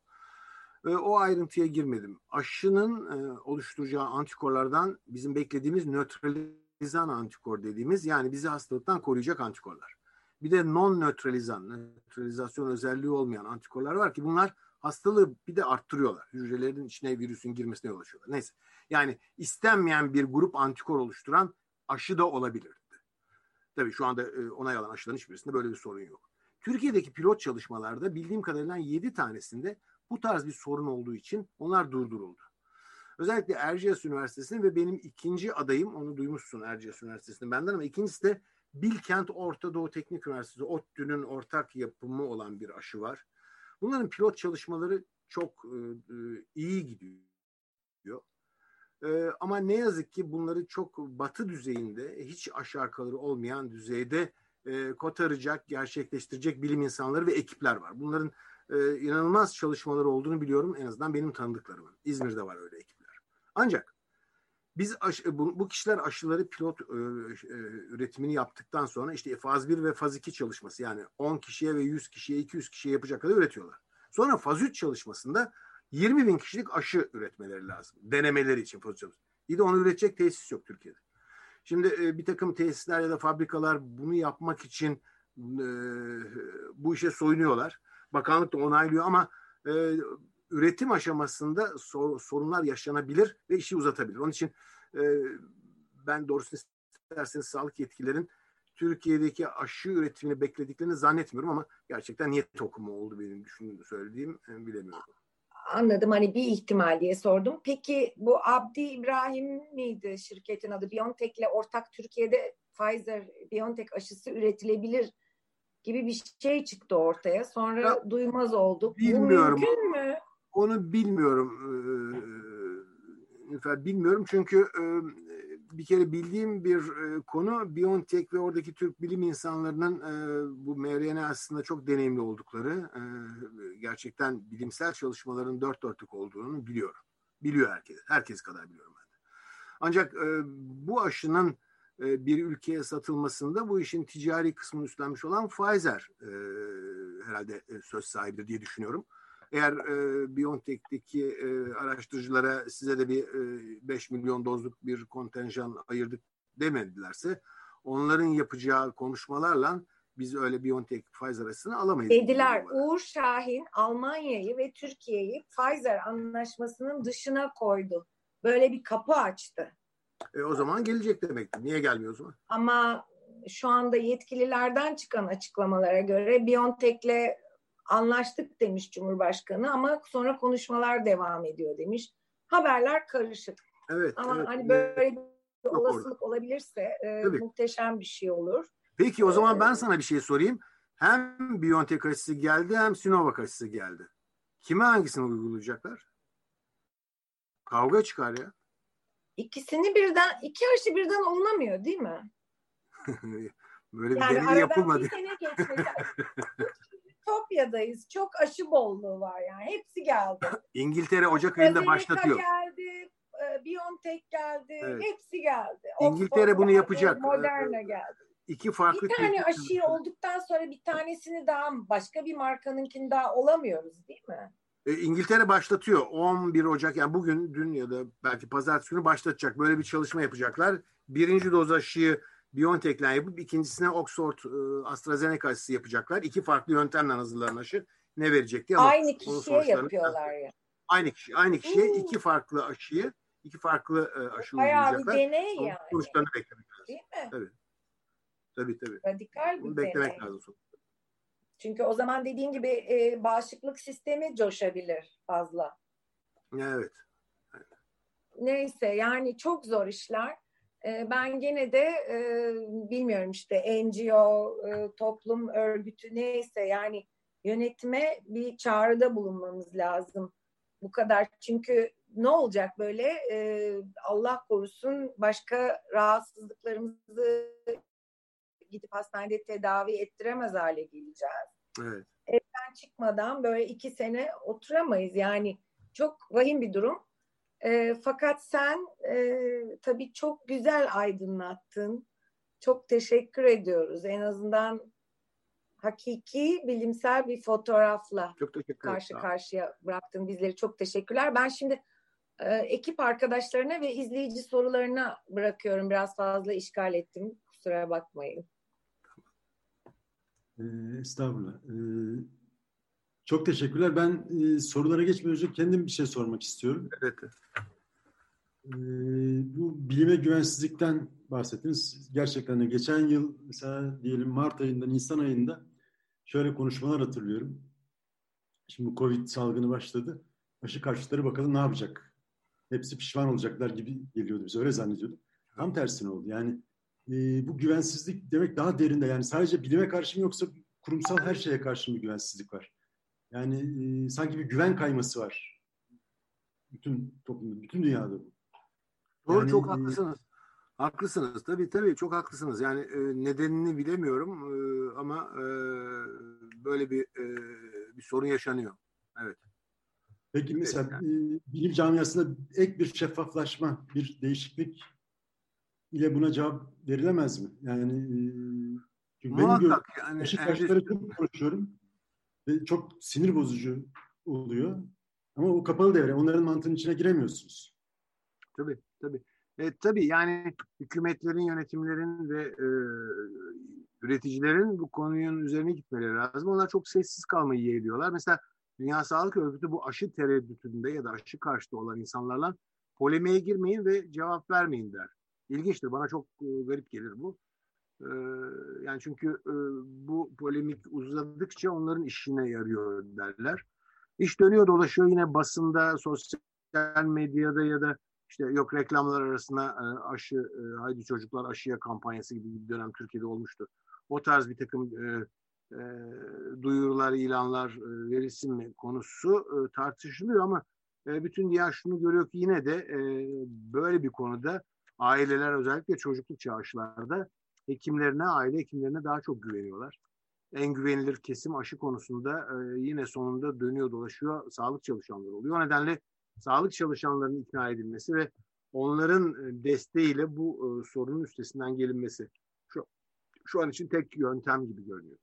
E, o ayrıntıya girmedim. Aşının e, oluşturacağı antikorlardan bizim beklediğimiz nötralizan antikor dediğimiz yani bizi hastalıktan koruyacak antikorlar. Bir de non nötralizan, nötralizasyon özelliği olmayan antikorlar var ki bunlar hastalığı bir de arttırıyorlar. Hücrelerin içine virüsün girmesine yol açıyorlar. Neyse. Yani istenmeyen bir grup antikor oluşturan aşı da olabilirdi. Tabii şu anda e, onay alan aşıların hiçbirisinde böyle bir sorun yok. Türkiye'deki pilot çalışmalarda bildiğim kadarıyla 7 tanesinde bu tarz bir sorun olduğu için onlar durduruldu. Özellikle Erciyes Üniversitesi'nin ve benim ikinci adayım, onu duymuşsun Erciyes Üniversitesi'nin benden ama ikincisi de Bilkent Orta Doğu Teknik Üniversitesi, ODTÜ'nün ortak yapımı olan bir aşı var. Bunların pilot çalışmaları çok e, e, iyi gidiyor. E, ama ne yazık ki bunları çok batı düzeyinde, hiç aşağı yukarı olmayan düzeyde e, kotaracak, gerçekleştirecek bilim insanları ve ekipler var. Bunların e, inanılmaz çalışmaları olduğunu biliyorum. En azından benim tanıdıklarımın. İzmir'de var öyle ekipler. Ancak biz aşı, bu, bu kişiler aşıları pilot e, e, üretimini yaptıktan sonra işte faz 1 ve faz 2 çalışması yani 10 kişiye ve 100 kişiye 200 kişiye yapacak kadar üretiyorlar. Sonra faz 3 çalışmasında 20 bin kişilik aşı üretmeleri lazım. Denemeleri için faz çalışması. İyi de onu üretecek tesis yok Türkiye'de. Şimdi e, bir takım tesisler ya da fabrikalar bunu yapmak için e, bu işe soyunuyorlar. Bakanlık da onaylıyor ama e, üretim aşamasında sor, sorunlar yaşanabilir ve işi uzatabilir. Onun için e, ben doğrusunu isterseniz sağlık yetkililerin Türkiye'deki aşı üretimini beklediklerini zannetmiyorum ama gerçekten niyet okuma oldu benim düşündüğüm söylediğim e, bilemiyorum. Anladım hani bir ihtimal diye sordum. Peki bu Abdi İbrahim miydi şirketin adı? BioNTech'le ortak Türkiye'de Pfizer BioNTech aşısı üretilebilir gibi bir şey çıktı ortaya. Sonra ya, duymaz olduk. Bilmiyorum. Bu mümkün mü? Onu bilmiyorum. Ee, bilmiyorum çünkü e, bir kere bildiğim bir e, konu BioNTech ve oradaki Türk bilim insanlarının e, bu mRNA aslında çok deneyimli oldukları, e, gerçekten bilimsel çalışmaların dört dörtlük olduğunu biliyorum. Biliyor herkes, herkes kadar biliyorum ben de. Ancak e, bu aşının bir ülkeye satılmasında bu işin ticari kısmını üstlenmiş olan Pfizer e, herhalde e, söz sahibidir diye düşünüyorum. Eğer e, BioNTech'teki e, araştırıcılara size de bir e, 5 milyon dozluk bir kontenjan ayırdık demedilerse onların yapacağı konuşmalarla biz öyle BioNTech Pfizer arasını alamayız. Dediler Uğur Şahin Almanya'yı ve Türkiye'yi Pfizer anlaşmasının dışına koydu. Böyle bir kapı açtı. E, o zaman gelecek demektir. Niye gelmiyor o zaman? Ama şu anda yetkililerden çıkan açıklamalara göre BioNTech'le anlaştık demiş Cumhurbaşkanı ama sonra konuşmalar devam ediyor demiş. Haberler karışık. Evet. Ama evet. hani böyle bir olasılık olabilirse e, muhteşem bir şey olur. Peki o zaman ben sana bir şey sorayım. Hem BioNTech aşısı geldi hem Sinovac aşısı geldi. Kime hangisini uygulayacaklar? Kavga çıkar ya. İkisini birden, iki aşı birden olunamıyor değil mi? [LAUGHS] Böyle bir yani deney yapılmadı. Bir sene. [LAUGHS] Topya'dayız. Çok aşı bolluğu var yani. Hepsi geldi. [LAUGHS] İngiltere Ocak ayında başlatıyor. geldi, e, BioNTech geldi. Evet. Hepsi geldi. İngiltere Oxford bunu geldi, yapacak. Moderna geldi. İki farklı bir tane aşı olduktan sonra bir tanesini daha başka bir markanınkini daha olamıyoruz değil mi? E, İngiltere başlatıyor 11 Ocak yani bugün dün ya da belki pazartesi günü başlatacak. Böyle bir çalışma yapacaklar. Birinci doz aşıyı BioNTech'le yapıp ikincisine Oxford e, AstraZeneca aşısı yapacaklar. İki farklı yöntemle hazırlanan aşı ne verecek diye. Aynı kişiye yapıyorlar ya. Aynı kişi, aynı kişiye hmm. iki farklı aşıyı, iki farklı e, aşı Bayağı uygulayacaklar. bir deney yani. Sonuçlarını beklemek lazım. Değil mi? Tabii. Tabii tabii. Radikal bir Bunu deney. beklemek lazım. Çünkü o zaman dediğin gibi e, bağışıklık sistemi coşabilir fazla. Evet. Neyse yani çok zor işler. E, ben gene de e, bilmiyorum işte NGO, e, toplum örgütü neyse yani yönetime bir çağrıda bulunmamız lazım. bu kadar çünkü ne olacak böyle e, Allah korusun başka rahatsızlıklarımızı gidip hastanede tedavi ettiremez hale geleceğiz. Evet. Evden çıkmadan böyle iki sene oturamayız yani çok vahim bir durum. E, fakat sen e, tabii çok güzel aydınlattın. Çok teşekkür ediyoruz. En azından hakiki bilimsel bir fotoğrafla çok karşı karşıya bıraktın bizleri. Çok teşekkürler. Ben şimdi e, ekip arkadaşlarına ve izleyici sorularına bırakıyorum. Biraz fazla işgal ettim. Kusura bakmayın. Ee, estağfurullah. Ee, çok teşekkürler. Ben e, sorulara geçmeden önce kendim bir şey sormak istiyorum. Evet. Ee, bu bilime güvensizlikten bahsettiniz. Gerçekten de geçen yıl mesela diyelim Mart ayında, Nisan ayında şöyle konuşmalar hatırlıyorum. Şimdi Covid salgını başladı. Aşı karşıtları bakalım ne yapacak? Hepsi pişman olacaklar gibi geliyordu bize. Öyle zannediyorduk. Tam tersine oldu. Yani e, bu güvensizlik demek daha derinde. Yani sadece bilime karşı mı yoksa kurumsal her şeye karşı mı güvensizlik var? Yani e, sanki bir güven kayması var. Bütün toplumda, bütün dünyada bu. Doğru Yani, çok e, haklısınız. Haklısınız. Tabii tabii çok haklısınız. Yani e, nedenini bilemiyorum e, ama e, böyle bir e, bir sorun yaşanıyor. Evet. Peki mesela e, bilim camiasında ek bir şeffaflaşma, bir değişiklik ile buna cevap verilemez mi? Yani e, çünkü benim Muhakkak yani endüstri- karşıtları çok konuşuyorum ve çok sinir bozucu oluyor. Ama o kapalı devre. Onların mantığının içine giremiyorsunuz. Tabii tabii. E, tabii yani hükümetlerin, yönetimlerin ve e, üreticilerin bu konunun üzerine gitmeleri lazım. Onlar çok sessiz kalmayı yeğliyorlar. Mesela Dünya Sağlık Örgütü bu aşı tereddütünde ya da aşı karşıtı olan insanlarla polemiğe girmeyin ve cevap vermeyin der. İlginçtir. Bana çok e, garip gelir bu. E, yani çünkü e, bu polemik uzadıkça onların işine yarıyor derler. İş dönüyor dolaşıyor yine basında, sosyal medyada ya da işte yok reklamlar arasında e, aşı, e, haydi çocuklar aşıya kampanyası gibi bir dönem Türkiye'de olmuştu. O tarz bir takım e, e, duyurular, ilanlar e, verilsin mi konusu e, tartışılıyor ama e, bütün dünya şunu görüyor ki yine de e, böyle bir konuda aileler özellikle çocukluk çağı aşılarda hekimlerine, aile hekimlerine daha çok güveniyorlar. En güvenilir kesim aşı konusunda e, yine sonunda dönüyor dolaşıyor sağlık çalışanları oluyor. O nedenle sağlık çalışanlarının ikna edilmesi ve onların e, desteğiyle bu e, sorunun üstesinden gelinmesi şu, şu an için tek yöntem gibi görünüyor.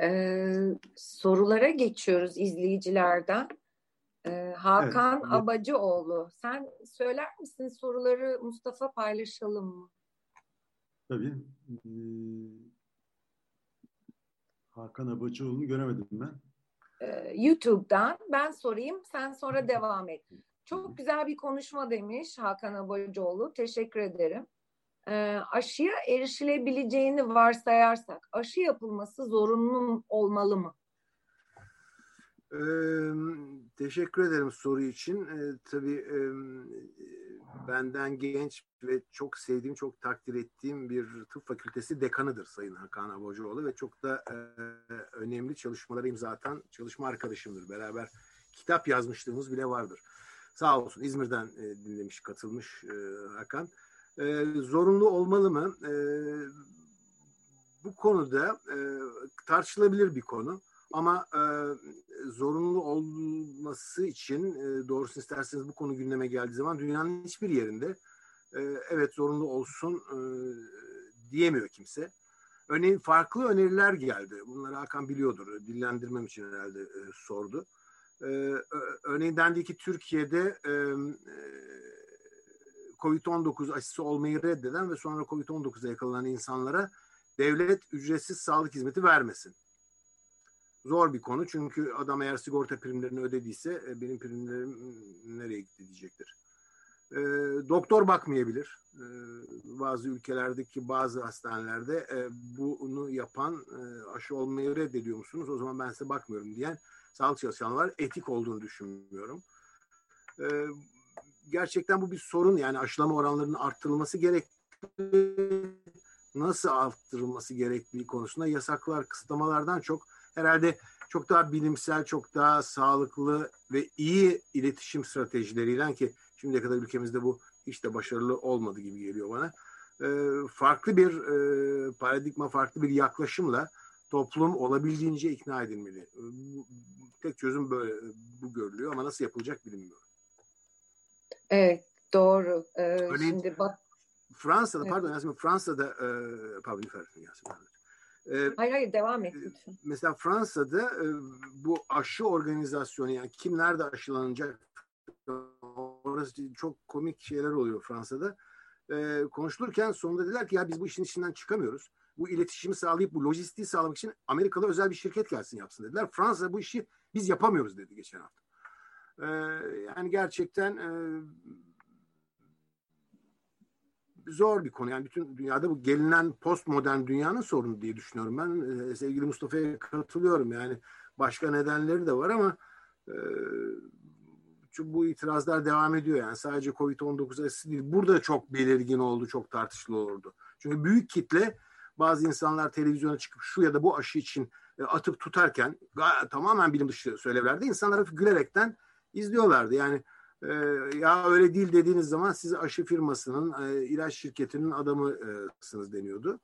Ee, sorulara geçiyoruz izleyicilerden. Ee, Hakan Evet. Abacıoğlu. Sen söyler misin soruları Mustafa paylaşalım mı? Tabii. Ee, Hakan Abacıoğlu'nu göremedim ben. Ee, YouTube'dan ben sorayım sen sonra devam et. Çok güzel bir konuşma demiş Hakan Abacıoğlu. Teşekkür ederim. Ee, aşıya erişilebileceğini varsayarsak aşı yapılması zorunlu olmalı mı? Ee, teşekkür ederim soru için. Ee, tabii e, benden genç ve çok sevdiğim, çok takdir ettiğim bir tıp fakültesi dekanıdır Sayın Hakan Abacıoğlu ve çok da e, önemli çalışmalara imza çalışma arkadaşımdır. Beraber kitap yazmışlığımız bile vardır. Sağ olsun İzmir'den e, dinlemiş, katılmış e, Hakan. E, zorunlu olmalı mı? E, bu konuda e, tartışılabilir bir konu. Ama e, zorunlu olması için e, doğrusunu isterseniz bu konu gündeme geldiği zaman dünyanın hiçbir yerinde e, evet zorunlu olsun e, diyemiyor kimse. Örneğin farklı öneriler geldi. Bunları Hakan biliyordur. Dillendirmem için herhalde e, sordu. E, örneğin dendi ki Türkiye'de e, e, COVID-19 aşısı olmayı reddeden ve sonra COVID-19'a yakalanan insanlara devlet ücretsiz sağlık hizmeti vermesin zor bir konu. Çünkü adam eğer sigorta primlerini ödediyse e, benim primlerim nereye gitti diyecektir. E, doktor bakmayabilir. E, bazı ülkelerdeki bazı hastanelerde e, bunu yapan e, aşı olmayı reddediyor musunuz? O zaman ben size bakmıyorum diyen sağlık çalışanları var. Etik olduğunu düşünmüyorum. E, gerçekten bu bir sorun. Yani aşılama oranlarının arttırılması gerekli. nasıl arttırılması gerektiği konusunda yasaklar, kısıtlamalardan çok herhalde çok daha bilimsel, çok daha sağlıklı ve iyi iletişim stratejileriyle ki şimdiye kadar ülkemizde bu hiç de başarılı olmadı gibi geliyor bana. E, farklı bir e, paradigma, farklı bir yaklaşımla toplum olabildiğince ikna edilmeli. E, tek çözüm böyle bu görülüyor ama nasıl yapılacak bilmiyorum. Evet, doğru. Ee, Örneğin, şimdi bak Fransa'da, evet. pardon Yasemin, Fransa'da e, pardon Yasemin. Ee, hayır hayır devam et lütfen. Mesela Fransa'da e, bu aşı organizasyonu yani kim nerede aşılanacak orası çok komik şeyler oluyor Fransa'da. E, konuşulurken sonunda dediler ki ya biz bu işin içinden çıkamıyoruz. Bu iletişimi sağlayıp bu lojistiği sağlamak için Amerikalı özel bir şirket gelsin yapsın dediler. Fransa bu işi biz yapamıyoruz dedi geçen hafta. E, yani gerçekten e, zor bir konu. Yani bütün dünyada bu gelinen postmodern dünyanın sorunu diye düşünüyorum ben. E, sevgili Mustafa'ya katılıyorum. Yani başka nedenleri de var ama e, bu itirazlar devam ediyor. Yani sadece Covid-19 aşısı değil. Burada çok belirgin oldu, çok tartışılı olurdu. Çünkü büyük kitle bazı insanlar televizyona çıkıp şu ya da bu aşı için e, atıp tutarken tamamen bilim dışı söylevlerde insanlar gülerekten izliyorlardı. Yani e, ya öyle değil dediğiniz zaman siz aşı firmasının, e, ilaç şirketinin adamısınız deniyordu.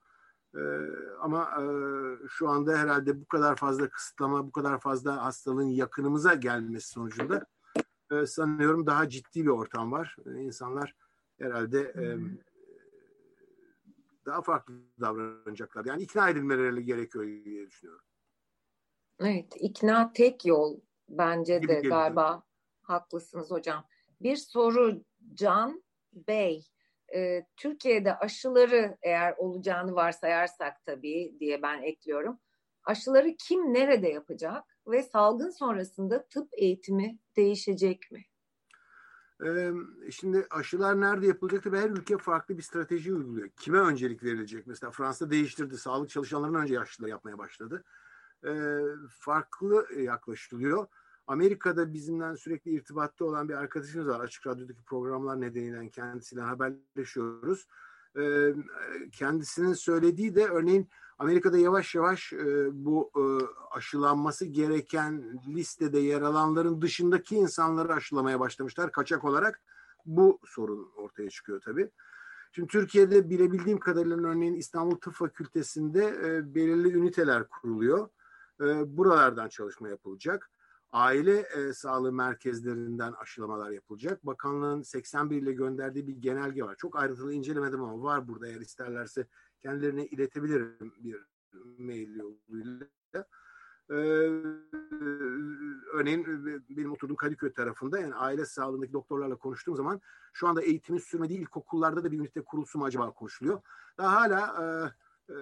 E, ama e, şu anda herhalde bu kadar fazla kısıtlama, bu kadar fazla hastalığın yakınımıza gelmesi sonucunda e, sanıyorum daha ciddi bir ortam var. E, insanlar herhalde e, daha farklı davranacaklar. Yani ikna edilmeleri gerekiyor diye düşünüyorum. Evet, ikna tek yol bence de galiba haklısınız hocam. Bir soru Can Bey. E, Türkiye'de aşıları eğer olacağını varsayarsak tabii diye ben ekliyorum. Aşıları kim nerede yapacak ve salgın sonrasında tıp eğitimi değişecek mi? Ee, şimdi aşılar nerede yapılacak? Tabii her ülke farklı bir strateji uyguluyor. Kime öncelik verilecek? Mesela Fransa değiştirdi. Sağlık çalışanlarının önce aşıları yapmaya başladı. Ee, farklı yaklaşılıyor. Amerika'da bizimle sürekli irtibatta olan bir arkadaşımız var. Açık Radyo'daki programlar nedeniyle kendisiyle haberleşiyoruz. Ee, kendisinin söylediği de örneğin Amerika'da yavaş yavaş e, bu e, aşılanması gereken listede yer alanların dışındaki insanları aşılamaya başlamışlar kaçak olarak. Bu sorun ortaya çıkıyor tabii. Şimdi Türkiye'de bilebildiğim kadarıyla örneğin İstanbul Tıp Fakültesi'nde e, belirli üniteler kuruluyor. E, buralardan çalışma yapılacak aile e, sağlığı merkezlerinden aşılamalar yapılacak. Bakanlığın 81 ile gönderdiği bir genelge var. Çok ayrıntılı incelemedim ama var burada eğer isterlerse kendilerine iletebilirim bir mail yoluyla. Ee, örneğin benim oturduğum Kadıköy tarafında yani aile sağlığındaki doktorlarla konuştuğum zaman şu anda eğitimin sürmediği ilkokullarda da bir ünite kurulsun mu acaba konuşuluyor. Daha hala e, e,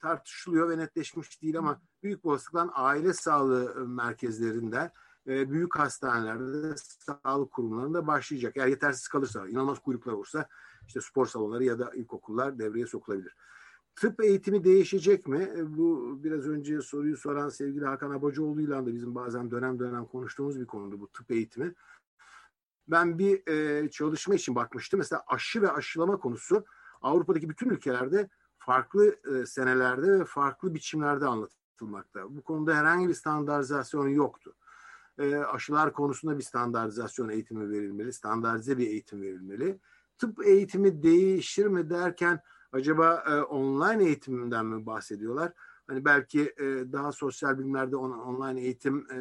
tartışılıyor ve netleşmiş değil ama büyük olasılıkla aile sağlığı merkezlerinde e, büyük hastanelerde sağlık kurumlarında başlayacak. Eğer yetersiz kalırsa, inanılmaz kuyruklar olursa işte spor salonları ya da ilkokullar devreye sokulabilir. Tıp eğitimi değişecek mi? E, bu biraz önce soruyu soran sevgili Hakan Abacıoğlu'yla da bizim bazen dönem dönem konuştuğumuz bir konudu bu tıp eğitimi. Ben bir çalışma için bakmıştım. Mesela aşı ve aşılama konusu Avrupa'daki bütün ülkelerde farklı e, senelerde ve farklı biçimlerde anlatılmakta. Bu konuda herhangi bir standartizasyon yoktu. E, aşılar konusunda bir standartizasyon eğitimi verilmeli, standartize bir eğitim verilmeli. Tıp eğitimi değişir mi derken acaba e, online eğitiminden mi bahsediyorlar? Hani belki e, daha sosyal bilimlerde on, online eğitim e,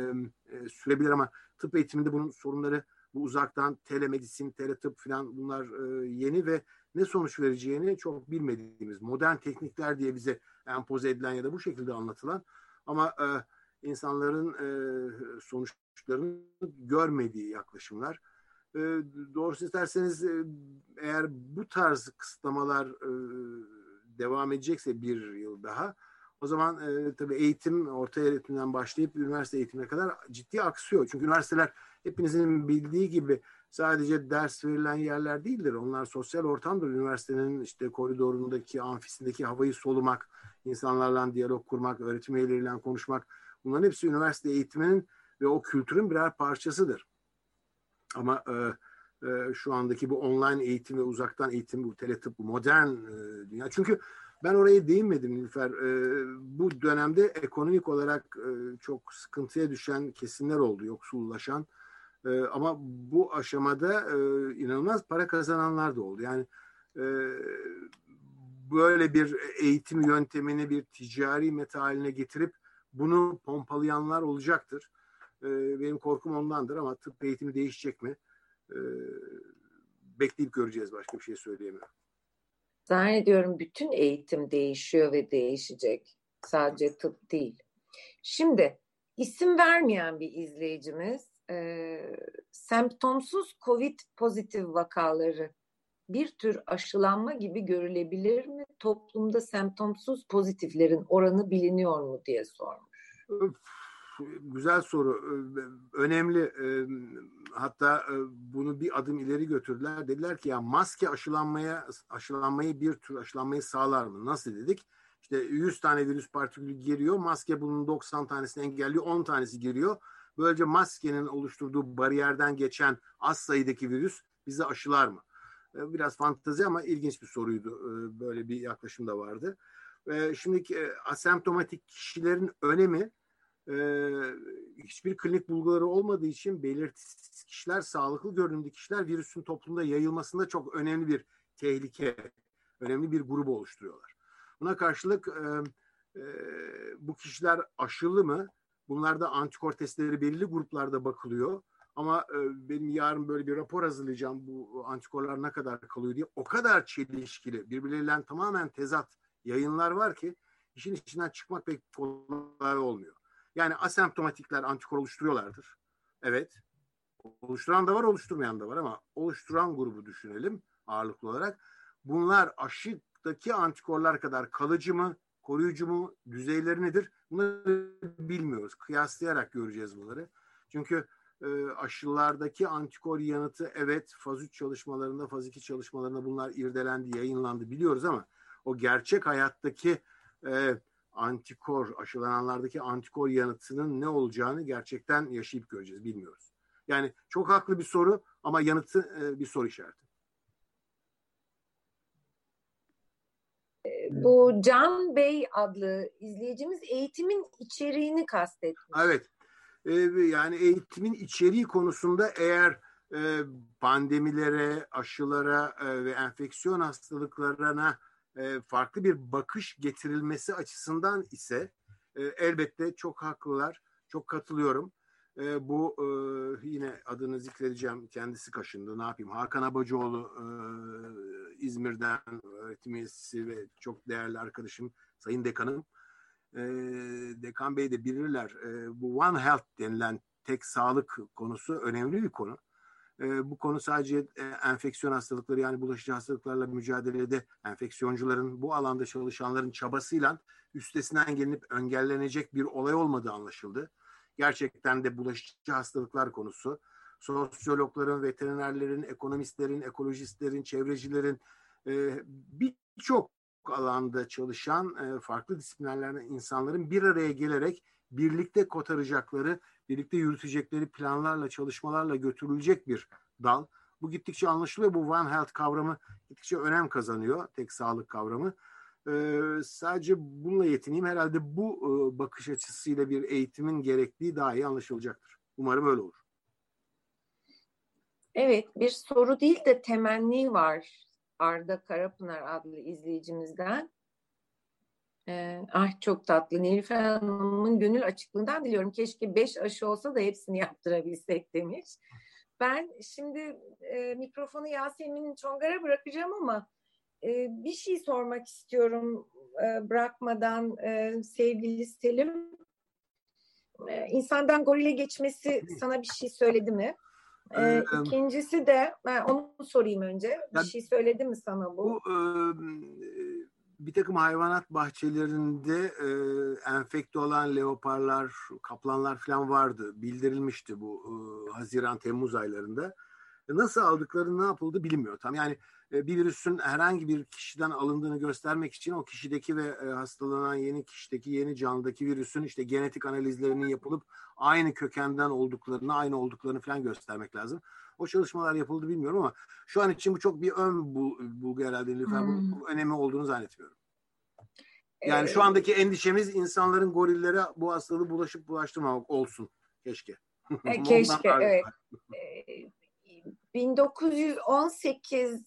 e, sürebilir ama tıp eğitiminde bunun sorunları bu uzaktan telemedisin, teletıp falan bunlar e, yeni ve ne sonuç vereceğini çok bilmediğimiz modern teknikler diye bize empoze edilen ya da bu şekilde anlatılan ama e, insanların e, sonuçlarını görmediği yaklaşımlar. E, doğrusu isterseniz e, eğer bu tarz kısıtlamalar e, devam edecekse bir yıl daha o zaman e, tabii eğitim orta öğretimden başlayıp üniversite eğitimine kadar ciddi aksıyor. Çünkü üniversiteler hepinizin bildiği gibi sadece ders verilen yerler değildir. Onlar sosyal ortamdır. Üniversitenin işte koridorundaki, amfisindeki havayı solumak, insanlarla diyalog kurmak, öğretim üyeleriyle konuşmak. Bunların hepsi üniversite eğitiminin ve o kültürün birer parçasıdır. Ama e, e, şu andaki bu online eğitim ve uzaktan eğitim, bu teletıp, bu modern e, dünya. Çünkü ben oraya değinmedim Nilüfer. E, bu dönemde ekonomik olarak e, çok sıkıntıya düşen kesimler oldu, yoksullaşan. E, ama bu aşamada e, inanılmaz para kazananlar da oldu. Yani e, böyle bir eğitim yöntemini bir ticari meta haline getirip bunu pompalayanlar olacaktır. E, benim korkum ondandır ama tıp eğitimi değişecek mi? E, bekleyip göreceğiz. Başka bir şey söyleyemiyorum. Zannediyorum bütün eğitim değişiyor ve değişecek. Sadece tıp değil. Şimdi isim vermeyen bir izleyicimiz e, semptomsuz COVID pozitif vakaları bir tür aşılanma gibi görülebilir mi? Toplumda semptomsuz pozitiflerin oranı biliniyor mu diye sormuş. Güzel soru. Önemli. Hatta bunu bir adım ileri götürdüler. Dediler ki ya maske aşılanmaya aşılanmayı bir tür aşılanmayı sağlar mı? Nasıl dedik? İşte 100 tane virüs partikülü giriyor. Maske bunun 90 tanesini engelliyor. 10 tanesi giriyor. Böylece maskenin oluşturduğu bariyerden geçen az sayıdaki virüs bizi aşılar mı? E, biraz fantezi ama ilginç bir soruydu. E, böyle bir yaklaşım da vardı. E, asemptomatik kişilerin önemi hiçbir klinik bulguları olmadığı için belirtisiz kişiler, sağlıklı görünümlü kişiler virüsün toplumda yayılmasında çok önemli bir tehlike, önemli bir grubu oluşturuyorlar. Buna karşılık bu kişiler aşılı mı? Bunlarda antikor testleri belirli gruplarda bakılıyor. Ama e, benim yarın böyle bir rapor hazırlayacağım bu antikorlar ne kadar kalıyor diye. O kadar çelişkili, birbirleriyle tamamen tezat yayınlar var ki işin içinden çıkmak pek kolay olmuyor. Yani asemptomatikler antikor oluşturuyorlardır. Evet. Oluşturan da var, oluşturmayan da var ama oluşturan grubu düşünelim ağırlıklı olarak. Bunlar aşıdaki antikorlar kadar kalıcı mı, koruyucu mu, düzeyleri nedir? Bunları bilmiyoruz. Kıyaslayarak göreceğiz bunları. Çünkü e, aşılardaki antikor yanıtı evet faz 3 çalışmalarında, faz 2 çalışmalarında bunlar irdelendi, yayınlandı biliyoruz ama o gerçek hayattaki e, antikor, aşılananlardaki antikor yanıtının ne olacağını gerçekten yaşayıp göreceğiz, bilmiyoruz. Yani çok haklı bir soru ama yanıtı e, bir soru işareti. Bu Can Bey adlı izleyicimiz eğitimin içeriğini kastetmiş. Evet. Ee, yani eğitimin içeriği konusunda eğer e, pandemilere, aşılara e, ve enfeksiyon hastalıklarına e, farklı bir bakış getirilmesi açısından ise elbette çok haklılar, çok katılıyorum. Bu yine adını zikredeceğim, kendisi kaşındı, ne yapayım? Hakan Abacıoğlu İzmir'den öğretim üyesi ve çok değerli arkadaşım, Sayın Dekanım e, Dekan Bey de bilirler. E, bu One Health denilen tek sağlık konusu önemli bir konu. E, bu konu sadece e, enfeksiyon hastalıkları yani bulaşıcı hastalıklarla mücadelede enfeksiyoncuların bu alanda çalışanların çabasıyla üstesinden gelinip engellenecek bir olay olmadığı anlaşıldı. Gerçekten de bulaşıcı hastalıklar konusu sosyologların, veterinerlerin, ekonomistlerin, ekolojistlerin, çevrecilerin e, birçok alanda çalışan e, farklı disiplinlerden insanların bir araya gelerek birlikte kotaracakları, birlikte yürütecekleri planlarla, çalışmalarla götürülecek bir dal. Bu gittikçe anlaşılıyor. Bu One Health kavramı gittikçe önem kazanıyor. Tek sağlık kavramı. Ee, sadece bununla yetineyim. Herhalde bu e, bakış açısıyla bir eğitimin gerektiği daha iyi anlaşılacaktır. Umarım öyle olur. Evet, bir soru değil de temenni var Arda Karapınar adlı izleyicimizden. Ee, ah çok tatlı. Nilüfer Hanım'ın gönül açıklığından diliyorum. Keşke beş aşı olsa da hepsini yaptırabilsek demiş. Ben şimdi e, mikrofonu Yasemin Çongar'a bırakacağım ama e, bir şey sormak istiyorum e, bırakmadan e, sevgili Selim. E, insandan gorile geçmesi sana bir şey söyledi mi? Ee, ikincisi de ben onu sorayım önce. Bir yani, şey söyledi mi sana bu? Bu e, bir takım hayvanat bahçelerinde e, enfekte olan leoparlar, kaplanlar falan vardı. Bildirilmişti bu e, Haziran-Temmuz aylarında. Nasıl aldıkları ne yapıldı bilinmiyor tam. Yani e, bir virüsün herhangi bir kişiden alındığını göstermek için o kişideki ve e, hastalanan yeni kişideki yeni canlıdaki virüsün işte genetik analizlerinin yapılıp aynı kökenden olduklarını, aynı olduklarını falan göstermek lazım. O çalışmalar yapıldı bilmiyorum ama şu an için bu çok bir ön bulgu herhalde. Lütfen hmm. bu, bu önemi olduğunu zannetmiyorum. Yani şu andaki endişemiz insanların gorillere bu hastalığı bulaşıp bulaştırmamak olsun. Keşke. E, [LAUGHS] keşke evet. 1918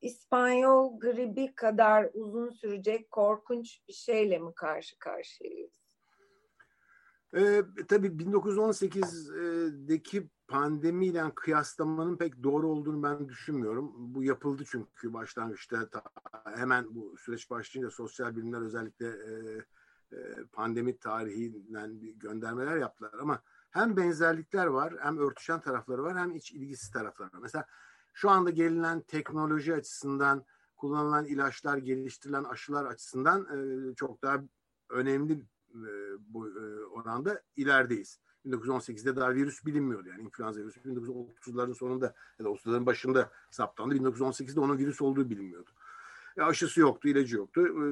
İspanyol gribi kadar uzun sürecek korkunç bir şeyle mi karşı karşıyayız? Ee, tabii 1918'deki pandemiyle kıyaslamanın pek doğru olduğunu ben düşünmüyorum. Bu yapıldı çünkü başlangıçta hemen bu süreç başlayınca sosyal bilimler özellikle e, e, pandemi tarihinden göndermeler yaptılar ama hem benzerlikler var hem örtüşen tarafları var hem iç ilgisiz tarafları var. Mesela şu anda gelinen teknoloji açısından kullanılan ilaçlar, geliştirilen aşılar açısından e, çok daha önemli e, bu e, oranda ilerideyiz. 1918'de daha virüs bilinmiyordu yani influenza virüsü 1930'ların sonunda ya da 30'ların başında saptandı. 1918'de onun virüs olduğu bilinmiyordu. E, aşısı yoktu, ilacı yoktu. E,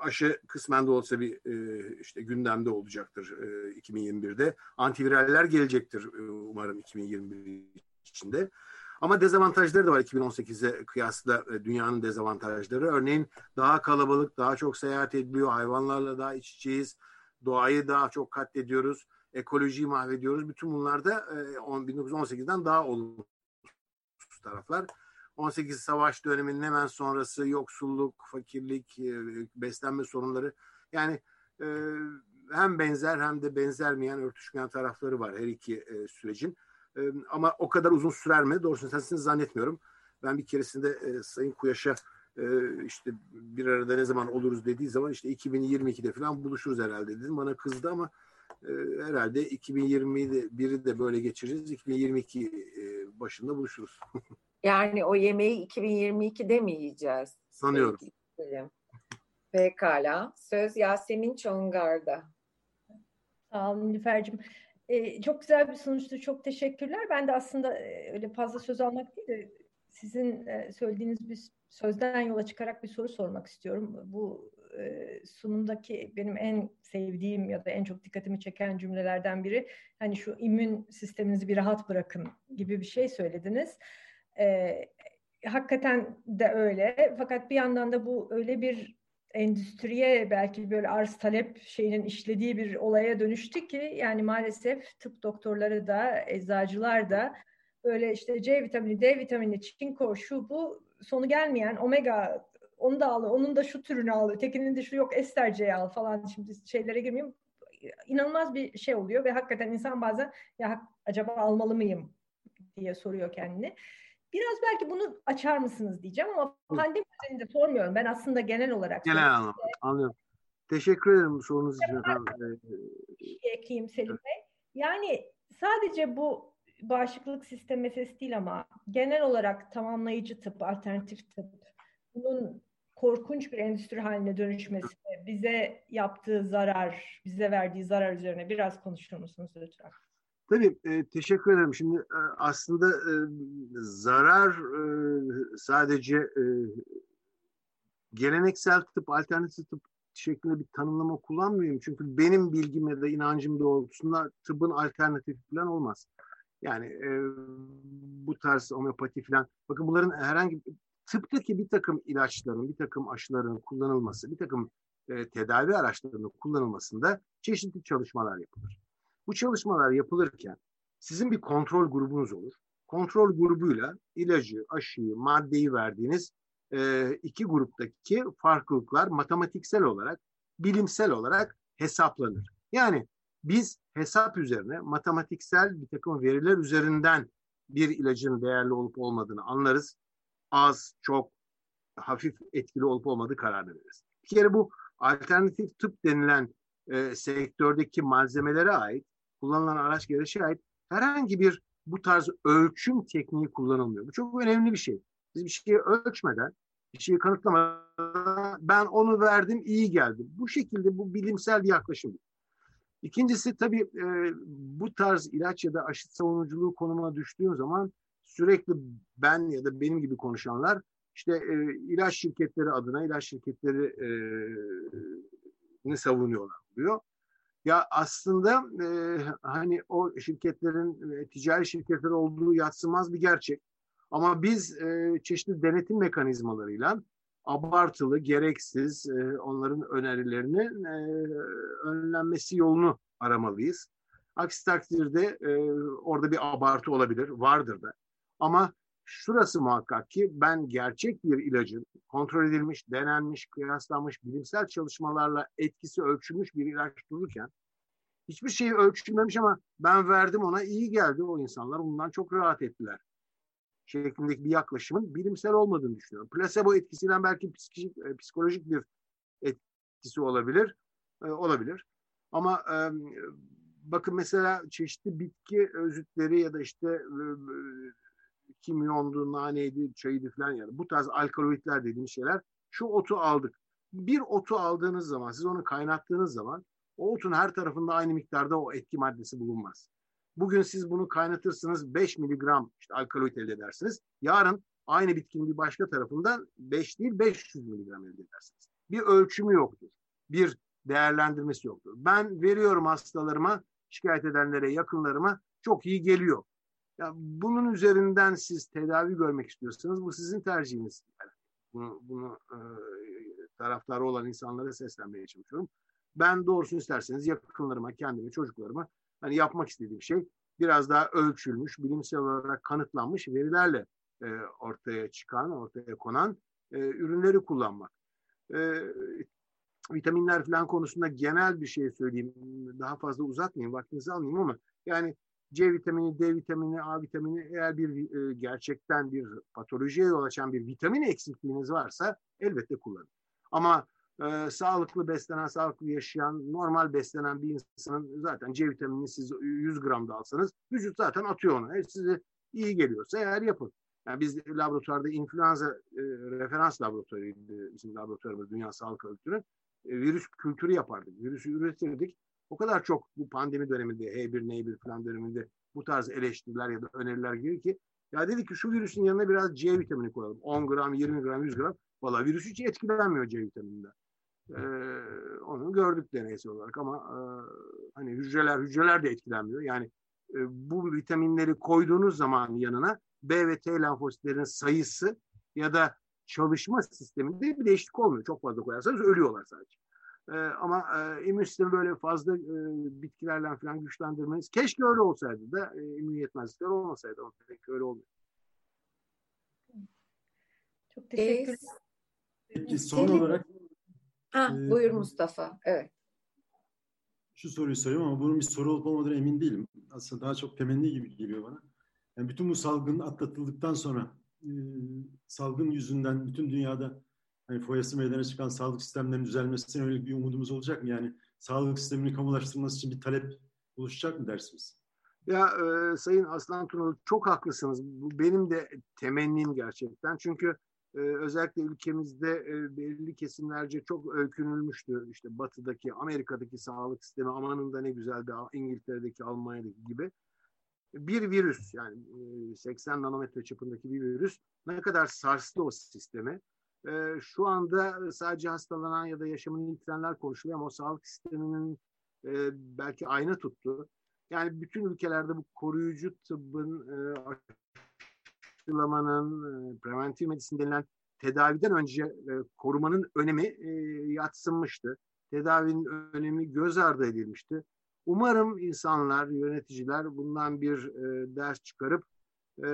aşı kısmen de olsa bir e, işte gündemde olacaktır e, 2021'de. Antiviraller gelecektir umarım 2021 içinde. Ama dezavantajları da var 2018'e kıyasla dünyanın dezavantajları. Örneğin daha kalabalık, daha çok seyahat ediliyor, hayvanlarla daha iç içeyiz, doğayı daha çok katlediyoruz, ekolojiyi mahvediyoruz. Bütün bunlar da e, 1918'den daha olumsuz taraflar. 18 savaş döneminin hemen sonrası yoksulluk, fakirlik, e, beslenme sorunları yani e, hem benzer hem de benzermeyen örtüşmeyen tarafları var her iki e, sürecin. Ama o kadar uzun sürer mi? Doğrusunu isterseniz zannetmiyorum. Ben bir keresinde Sayın Kuyaş'a işte bir arada ne zaman oluruz dediği zaman işte 2022'de falan buluşuruz herhalde dedim. Bana kızdı ama e, herhalde 2021'i de böyle geçireceğiz. 2022 e, başında buluşuruz. [LAUGHS] yani o yemeği 2022'de mi yiyeceğiz? Sanıyorum. Pekala. Söz Yasemin Çongar'da. Sağ olun Nilüfer'cim. E, çok güzel bir sonuçtu. Çok teşekkürler. Ben de aslında e, öyle fazla söz almak değil de sizin e, söylediğiniz bir sözden yola çıkarak bir soru sormak istiyorum. Bu e, sunumdaki benim en sevdiğim ya da en çok dikkatimi çeken cümlelerden biri hani şu immün sisteminizi bir rahat bırakın gibi bir şey söylediniz. E, hakikaten de öyle. Fakat bir yandan da bu öyle bir endüstriye belki böyle arz talep şeyinin işlediği bir olaya dönüştü ki yani maalesef tıp doktorları da eczacılar da böyle işte C vitamini, D vitamini, çinko, şu bu sonu gelmeyen omega onu da al, onun da şu türünü al, tekinin de şu yok ester C al falan şimdi şeylere girmeyeyim. İnanılmaz bir şey oluyor ve hakikaten insan bazen ya acaba almalı mıyım diye soruyor kendini. Biraz belki bunu açar mısınız diyeceğim ama pandemi üzerinde sormuyorum. Ben aslında genel olarak. Genel anlamda anlıyorum. Teşekkür ederim sorunuz için efendim. Şey ekleyeyim Selim Bey. Yani sadece bu bağışıklık sistemi meselesi değil ama genel olarak tamamlayıcı tıp, alternatif tıp bunun korkunç bir endüstri haline dönüşmesi, bize yaptığı zarar, bize verdiği zarar üzerine biraz konuşur musunuz lütfen? Tabii e, teşekkür ederim. Şimdi e, aslında e, zarar e, sadece e, geleneksel tıp, alternatif tıp şeklinde bir tanımlama kullanmıyorum. Çünkü benim bilgim ya da inancım doğrultusunda tıbbın alternatif falan olmaz. Yani e, bu tarz homeopati falan. Bakın bunların herhangi tıptaki bir takım ilaçların, bir takım aşıların kullanılması, bir takım e, tedavi araçlarının kullanılmasında çeşitli çalışmalar yapılır. Bu çalışmalar yapılırken sizin bir kontrol grubunuz olur. Kontrol grubuyla ilacı, aşıyı, maddeyi verdiğiniz e, iki gruptaki farklılıklar matematiksel olarak, bilimsel olarak hesaplanır. Yani biz hesap üzerine matematiksel bir takım veriler üzerinden bir ilacın değerli olup olmadığını anlarız. Az, çok, hafif etkili olup olmadığı karar veririz. Bir kere bu alternatif tıp denilen e, sektördeki malzemelere ait kullanılan araç gereçe ait herhangi bir bu tarz ölçüm tekniği kullanılmıyor. Bu çok önemli bir şey. Biz bir şeyi ölçmeden, bir şeyi kanıtlamadan ben onu verdim, iyi geldi. Bu şekilde bu bilimsel bir yaklaşım. İkincisi tabii e, bu tarz ilaç ya da aşı savunuculuğu konumuna düştüğün zaman sürekli ben ya da benim gibi konuşanlar işte e, ilaç şirketleri adına ilaç şirketleri e, ne savunuyorlar diyor. Ya aslında e, hani o şirketlerin e, ticari şirketler olduğu yatsımaz bir gerçek. Ama biz e, çeşitli denetim mekanizmalarıyla abartılı, gereksiz e, onların önerilerinin e, önlenmesi yolunu aramalıyız. Aksi takdirde e, orada bir abartı olabilir, vardır da. Ama şurası muhakkak ki ben gerçek bir ilacın kontrol edilmiş, denenmiş, kıyaslanmış, bilimsel çalışmalarla etkisi ölçülmüş bir ilaç dururken hiçbir şey ölçülmemiş ama ben verdim ona iyi geldi o insanlar bundan çok rahat ettiler şeklindeki bir yaklaşımın bilimsel olmadığını düşünüyorum. Plasebo etkisiyle belki psikolojik, e, psikolojik bir etkisi olabilir. E, olabilir. Ama e, bakın mesela çeşitli bitki özütleri ya da işte e, kimyondu, naneydi, çayıydı falan yani bu tarz alkaloidler dediğimiz şeyler şu otu aldık. Bir otu aldığınız zaman, siz onu kaynattığınız zaman o otun her tarafında aynı miktarda o etki maddesi bulunmaz. Bugün siz bunu kaynatırsınız 5 miligram işte alkaloid elde edersiniz. Yarın aynı bitkinin bir başka tarafından 5 değil 500 miligram elde edersiniz. Bir ölçümü yoktur. Bir değerlendirmesi yoktur. Ben veriyorum hastalarıma, şikayet edenlere, yakınlarıma çok iyi geliyor. Ya bunun üzerinden siz tedavi görmek istiyorsanız bu sizin tercihiniz. Yani bunu, bunu e, taraftarı olan insanlara seslenmeye çalışıyorum. Ben doğrusunu isterseniz yakınlarıma, kendime, çocuklarıma hani yapmak istediğim şey biraz daha ölçülmüş, bilimsel olarak kanıtlanmış verilerle e, ortaya çıkan, ortaya konan e, ürünleri kullanmak. E, vitaminler falan konusunda genel bir şey söyleyeyim. Daha fazla uzatmayayım, vaktinizi almayayım ama yani C vitamini, D vitamini, A vitamini eğer bir e, gerçekten bir patolojiye yol açan bir vitamin eksikliğiniz varsa elbette kullanın. Ama e, sağlıklı beslenen, sağlıklı yaşayan, normal beslenen bir insanın zaten C vitaminini siz 100 gram da alsanız vücut zaten atıyor onu. Eğer size iyi geliyorsa eğer yapın. Yani biz laboratuvarda influenza e, referans laboratuvarıydı bizim laboratuvarımız Dünya Sağlık Örgütü'nün. E, virüs kültürü yapardık. Virüsü üretirdik. O kadar çok bu pandemi döneminde H1N1 falan döneminde bu tarz eleştiriler ya da öneriler gelir ki ya dedi ki şu virüsün yanına biraz C vitamini koyalım. 10 gram, 20 gram, 100 gram. Valla virüs hiç etkilenmiyor C vitamininden. Ee, onu gördük deneysel olarak ama e, hani hücreler hücreler de etkilenmiyor. Yani e, bu vitaminleri koyduğunuz zaman yanına B ve T lenfositlerin sayısı ya da çalışma sisteminde bir değişiklik olmuyor. Çok fazla koyarsanız ölüyorlar sadece. E, ama e, immün sistemi böyle fazla e, bitkilerle falan güçlendirmeniz keşke öyle olsaydı da e, immün yetmezlikler olmasaydı ama pek öyle olmuyor. Çok teşekkür ederim. Peki son olarak Ha, ee, buyur Mustafa. Evet. Şu soruyu soruyorum ama bunun bir soru olup olmadığına emin değilim. Aslında daha çok temenni gibi geliyor bana. Yani bütün bu salgın atlatıldıktan sonra e, salgın yüzünden bütün dünyada hani foyası meydana çıkan sağlık sistemlerinin düzelmesine yönelik bir umudumuz olacak mı? Yani sağlık sisteminin kamulaştırılması için bir talep oluşacak mı dersiniz? Ya e, Sayın Aslan Tunalı çok haklısınız. Bu benim de temennim gerçekten. Çünkü e, özellikle ülkemizde e, belirli kesimlerce çok öykünülmüştü. İşte batıdaki, Amerika'daki sağlık sistemi amanında ne güzeldi, İngiltere'deki, Almanya'daki gibi. Bir virüs yani 80 nanometre çapındaki bir virüs ne kadar sarstı o sistemi. E, şu anda sadece hastalanan ya da yaşamını yitirenler konuşuluyor ama o sağlık sisteminin e, belki ayna tuttu. Yani bütün ülkelerde bu koruyucu tıbbın e, aşılamanın, e, preventif medisin denilen tedaviden önce e, korumanın önemi e, yatsınmıştı. Tedavinin önemi göz ardı edilmişti. Umarım insanlar, yöneticiler bundan bir e, ders çıkarıp e,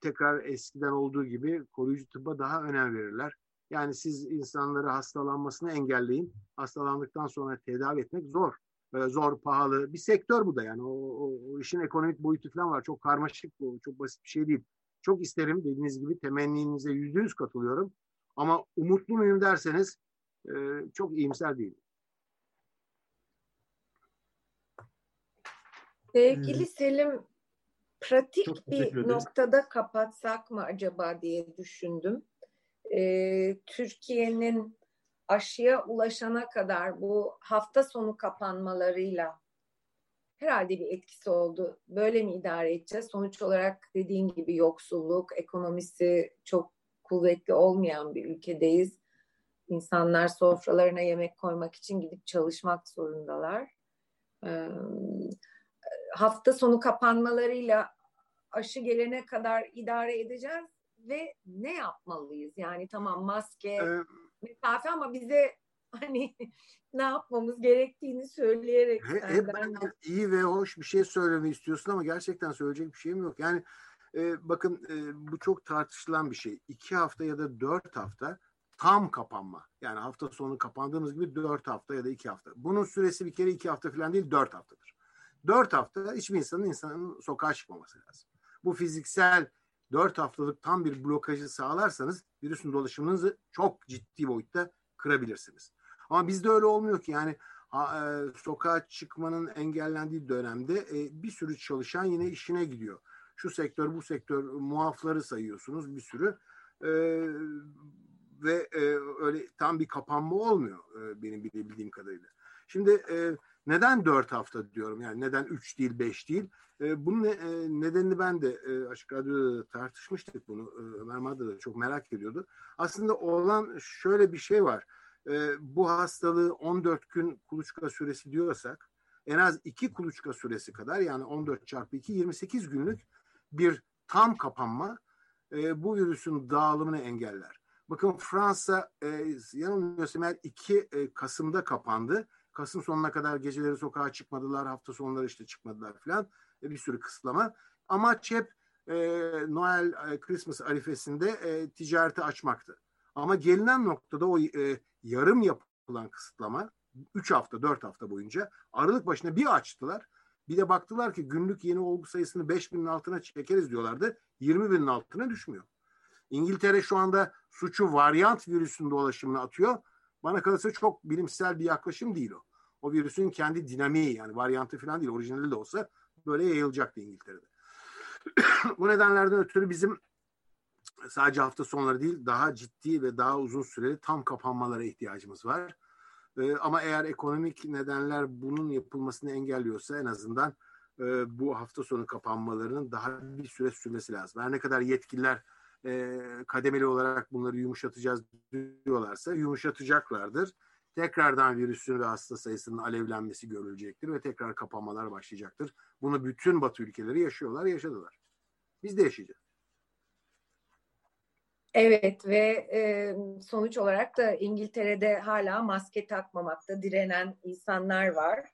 tekrar eskiden olduğu gibi koruyucu tıbba daha önem verirler. Yani siz insanları hastalanmasını engelleyin. Hastalandıktan sonra tedavi etmek zor. E, zor, pahalı. Bir sektör bu da yani. O, o, o işin ekonomik boyutu falan var. Çok karmaşık bu. Çok basit bir şey değil. Çok isterim dediğiniz gibi temenninize yüzde yüz katılıyorum. Ama umutlu muyum derseniz e, çok iyimser değilim. Sevgili Selim, pratik bir noktada kapatsak mı acaba diye düşündüm. Ee, Türkiye'nin aşıya ulaşana kadar bu hafta sonu kapanmalarıyla herhalde bir etkisi oldu. Böyle mi idare edeceğiz? Sonuç olarak dediğin gibi yoksulluk, ekonomisi çok kuvvetli olmayan bir ülkedeyiz. İnsanlar sofralarına yemek koymak için gidip çalışmak zorundalar. Ee, hafta sonu kapanmalarıyla aşı gelene kadar idare edeceğiz ve ne yapmalıyız? Yani tamam maske, ee, mesafe ama bize hani [LAUGHS] ne yapmamız gerektiğini söyleyerek. He, hep iyi ve hoş bir şey söylemeyi istiyorsun ama gerçekten söyleyecek bir şeyim yok. Yani e, bakın e, bu çok tartışılan bir şey. İki hafta ya da dört hafta tam kapanma. Yani hafta sonu kapandığımız gibi dört hafta ya da iki hafta. Bunun süresi bir kere iki hafta falan değil dört haftadır. Dört hafta hiçbir insanın insanın sokağa çıkmaması lazım. Bu fiziksel dört haftalık tam bir blokajı sağlarsanız virüsün dolaşımınızı çok ciddi boyutta kırabilirsiniz. Ama bizde öyle olmuyor ki yani e, sokağa çıkmanın engellendiği dönemde e, bir sürü çalışan yine işine gidiyor. Şu sektör bu sektör muafları sayıyorsunuz bir sürü e, ve öyle tam bir kapanma olmuyor benim bildiğim kadarıyla. Şimdi e, neden dört hafta diyorum yani neden üç değil beş değil e, bunun e, nedenini ben de e, Açık Radyo'da tartışmıştık bunu e, Ömer Madra da çok merak ediyordu. Aslında olan şöyle bir şey var e, bu hastalığı 14 gün kuluçka süresi diyorsak en az 2 kuluçka süresi kadar yani 14 çarpı 2 28 günlük bir tam kapanma e, bu virüsün dağılımını engeller. Bakın Fransa e, yanılmıyorsam eğer 2 e, Kasım'da kapandı. Kasım sonuna kadar geceleri sokağa çıkmadılar, hafta sonları işte çıkmadılar falan. E, bir sürü kısıtlama. Amaç hep e, Noel, e, Christmas arifesinde e, ticareti açmaktı. Ama gelinen noktada o e, yarım yapılan kısıtlama 3 hafta 4 hafta boyunca Aralık başına bir açtılar. Bir de baktılar ki günlük yeni olgu sayısını 5 binin altına çekeriz diyorlardı. 20 binin altına düşmüyor. İngiltere şu anda suçu varyant virüsün dolaşımına atıyor. Bana kalırsa çok bilimsel bir yaklaşım değil o. O virüsün kendi dinamiği yani varyantı falan değil orijinali de olsa böyle yayılacaktı İngiltere'de. [CLEARS THROAT] Bu nedenlerden ötürü bizim sadece hafta sonları değil daha ciddi ve daha uzun süreli tam kapanmalara ihtiyacımız var. E, ama eğer ekonomik nedenler bunun yapılmasını engelliyorsa en azından e, bu hafta sonu kapanmalarının daha bir süre sürmesi lazım. Her ne kadar yetkililer e, kademeli olarak bunları yumuşatacağız diyorlarsa yumuşatacaklardır. Tekrardan virüsün ve hasta sayısının alevlenmesi görülecektir ve tekrar kapanmalar başlayacaktır. Bunu bütün Batı ülkeleri yaşıyorlar, yaşadılar. Biz de yaşayacağız. Evet ve e, sonuç olarak da İngiltere'de hala maske takmamakta direnen insanlar var.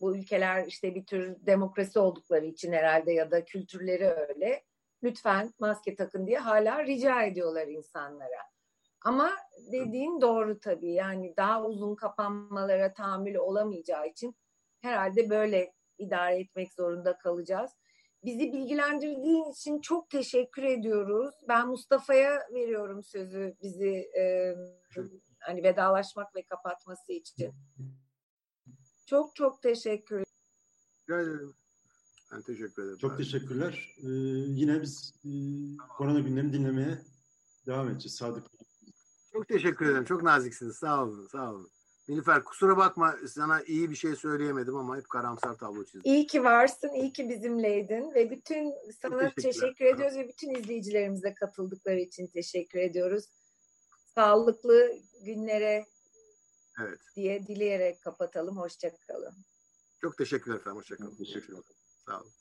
Bu ülkeler işte bir tür demokrasi oldukları için herhalde ya da kültürleri öyle. Lütfen maske takın diye hala rica ediyorlar insanlara. Ama dediğin doğru tabii yani daha uzun kapanmalara tahammül olamayacağı için herhalde böyle idare etmek zorunda kalacağız. Bizi bilgilendirdiğin için çok teşekkür ediyoruz. Ben Mustafa'ya veriyorum sözü bizi e, hani vedalaşmak ve kapatması için. Çok çok teşekkür ederim. Ben teşekkür ederim. Çok teşekkürler. Ee, yine biz e, korona günlerini dinlemeye devam edeceğiz. Sadık. Çok teşekkür ederim. Çok naziksiniz. Sağ olun. Sağ olun. Nilüfer kusura bakma sana iyi bir şey söyleyemedim ama hep karamsar tablo çizdim. İyi ki varsın, iyi ki bizimleydin ve bütün sana teşekkür ediyoruz ve bütün izleyicilerimize katıldıkları için teşekkür ediyoruz. Sağlıklı günlere evet. diye dileyerek kapatalım. Hoşçakalın. Çok teşekkürler efendim. Hoşçakalın. Teşekkür ederim. Sağ olun.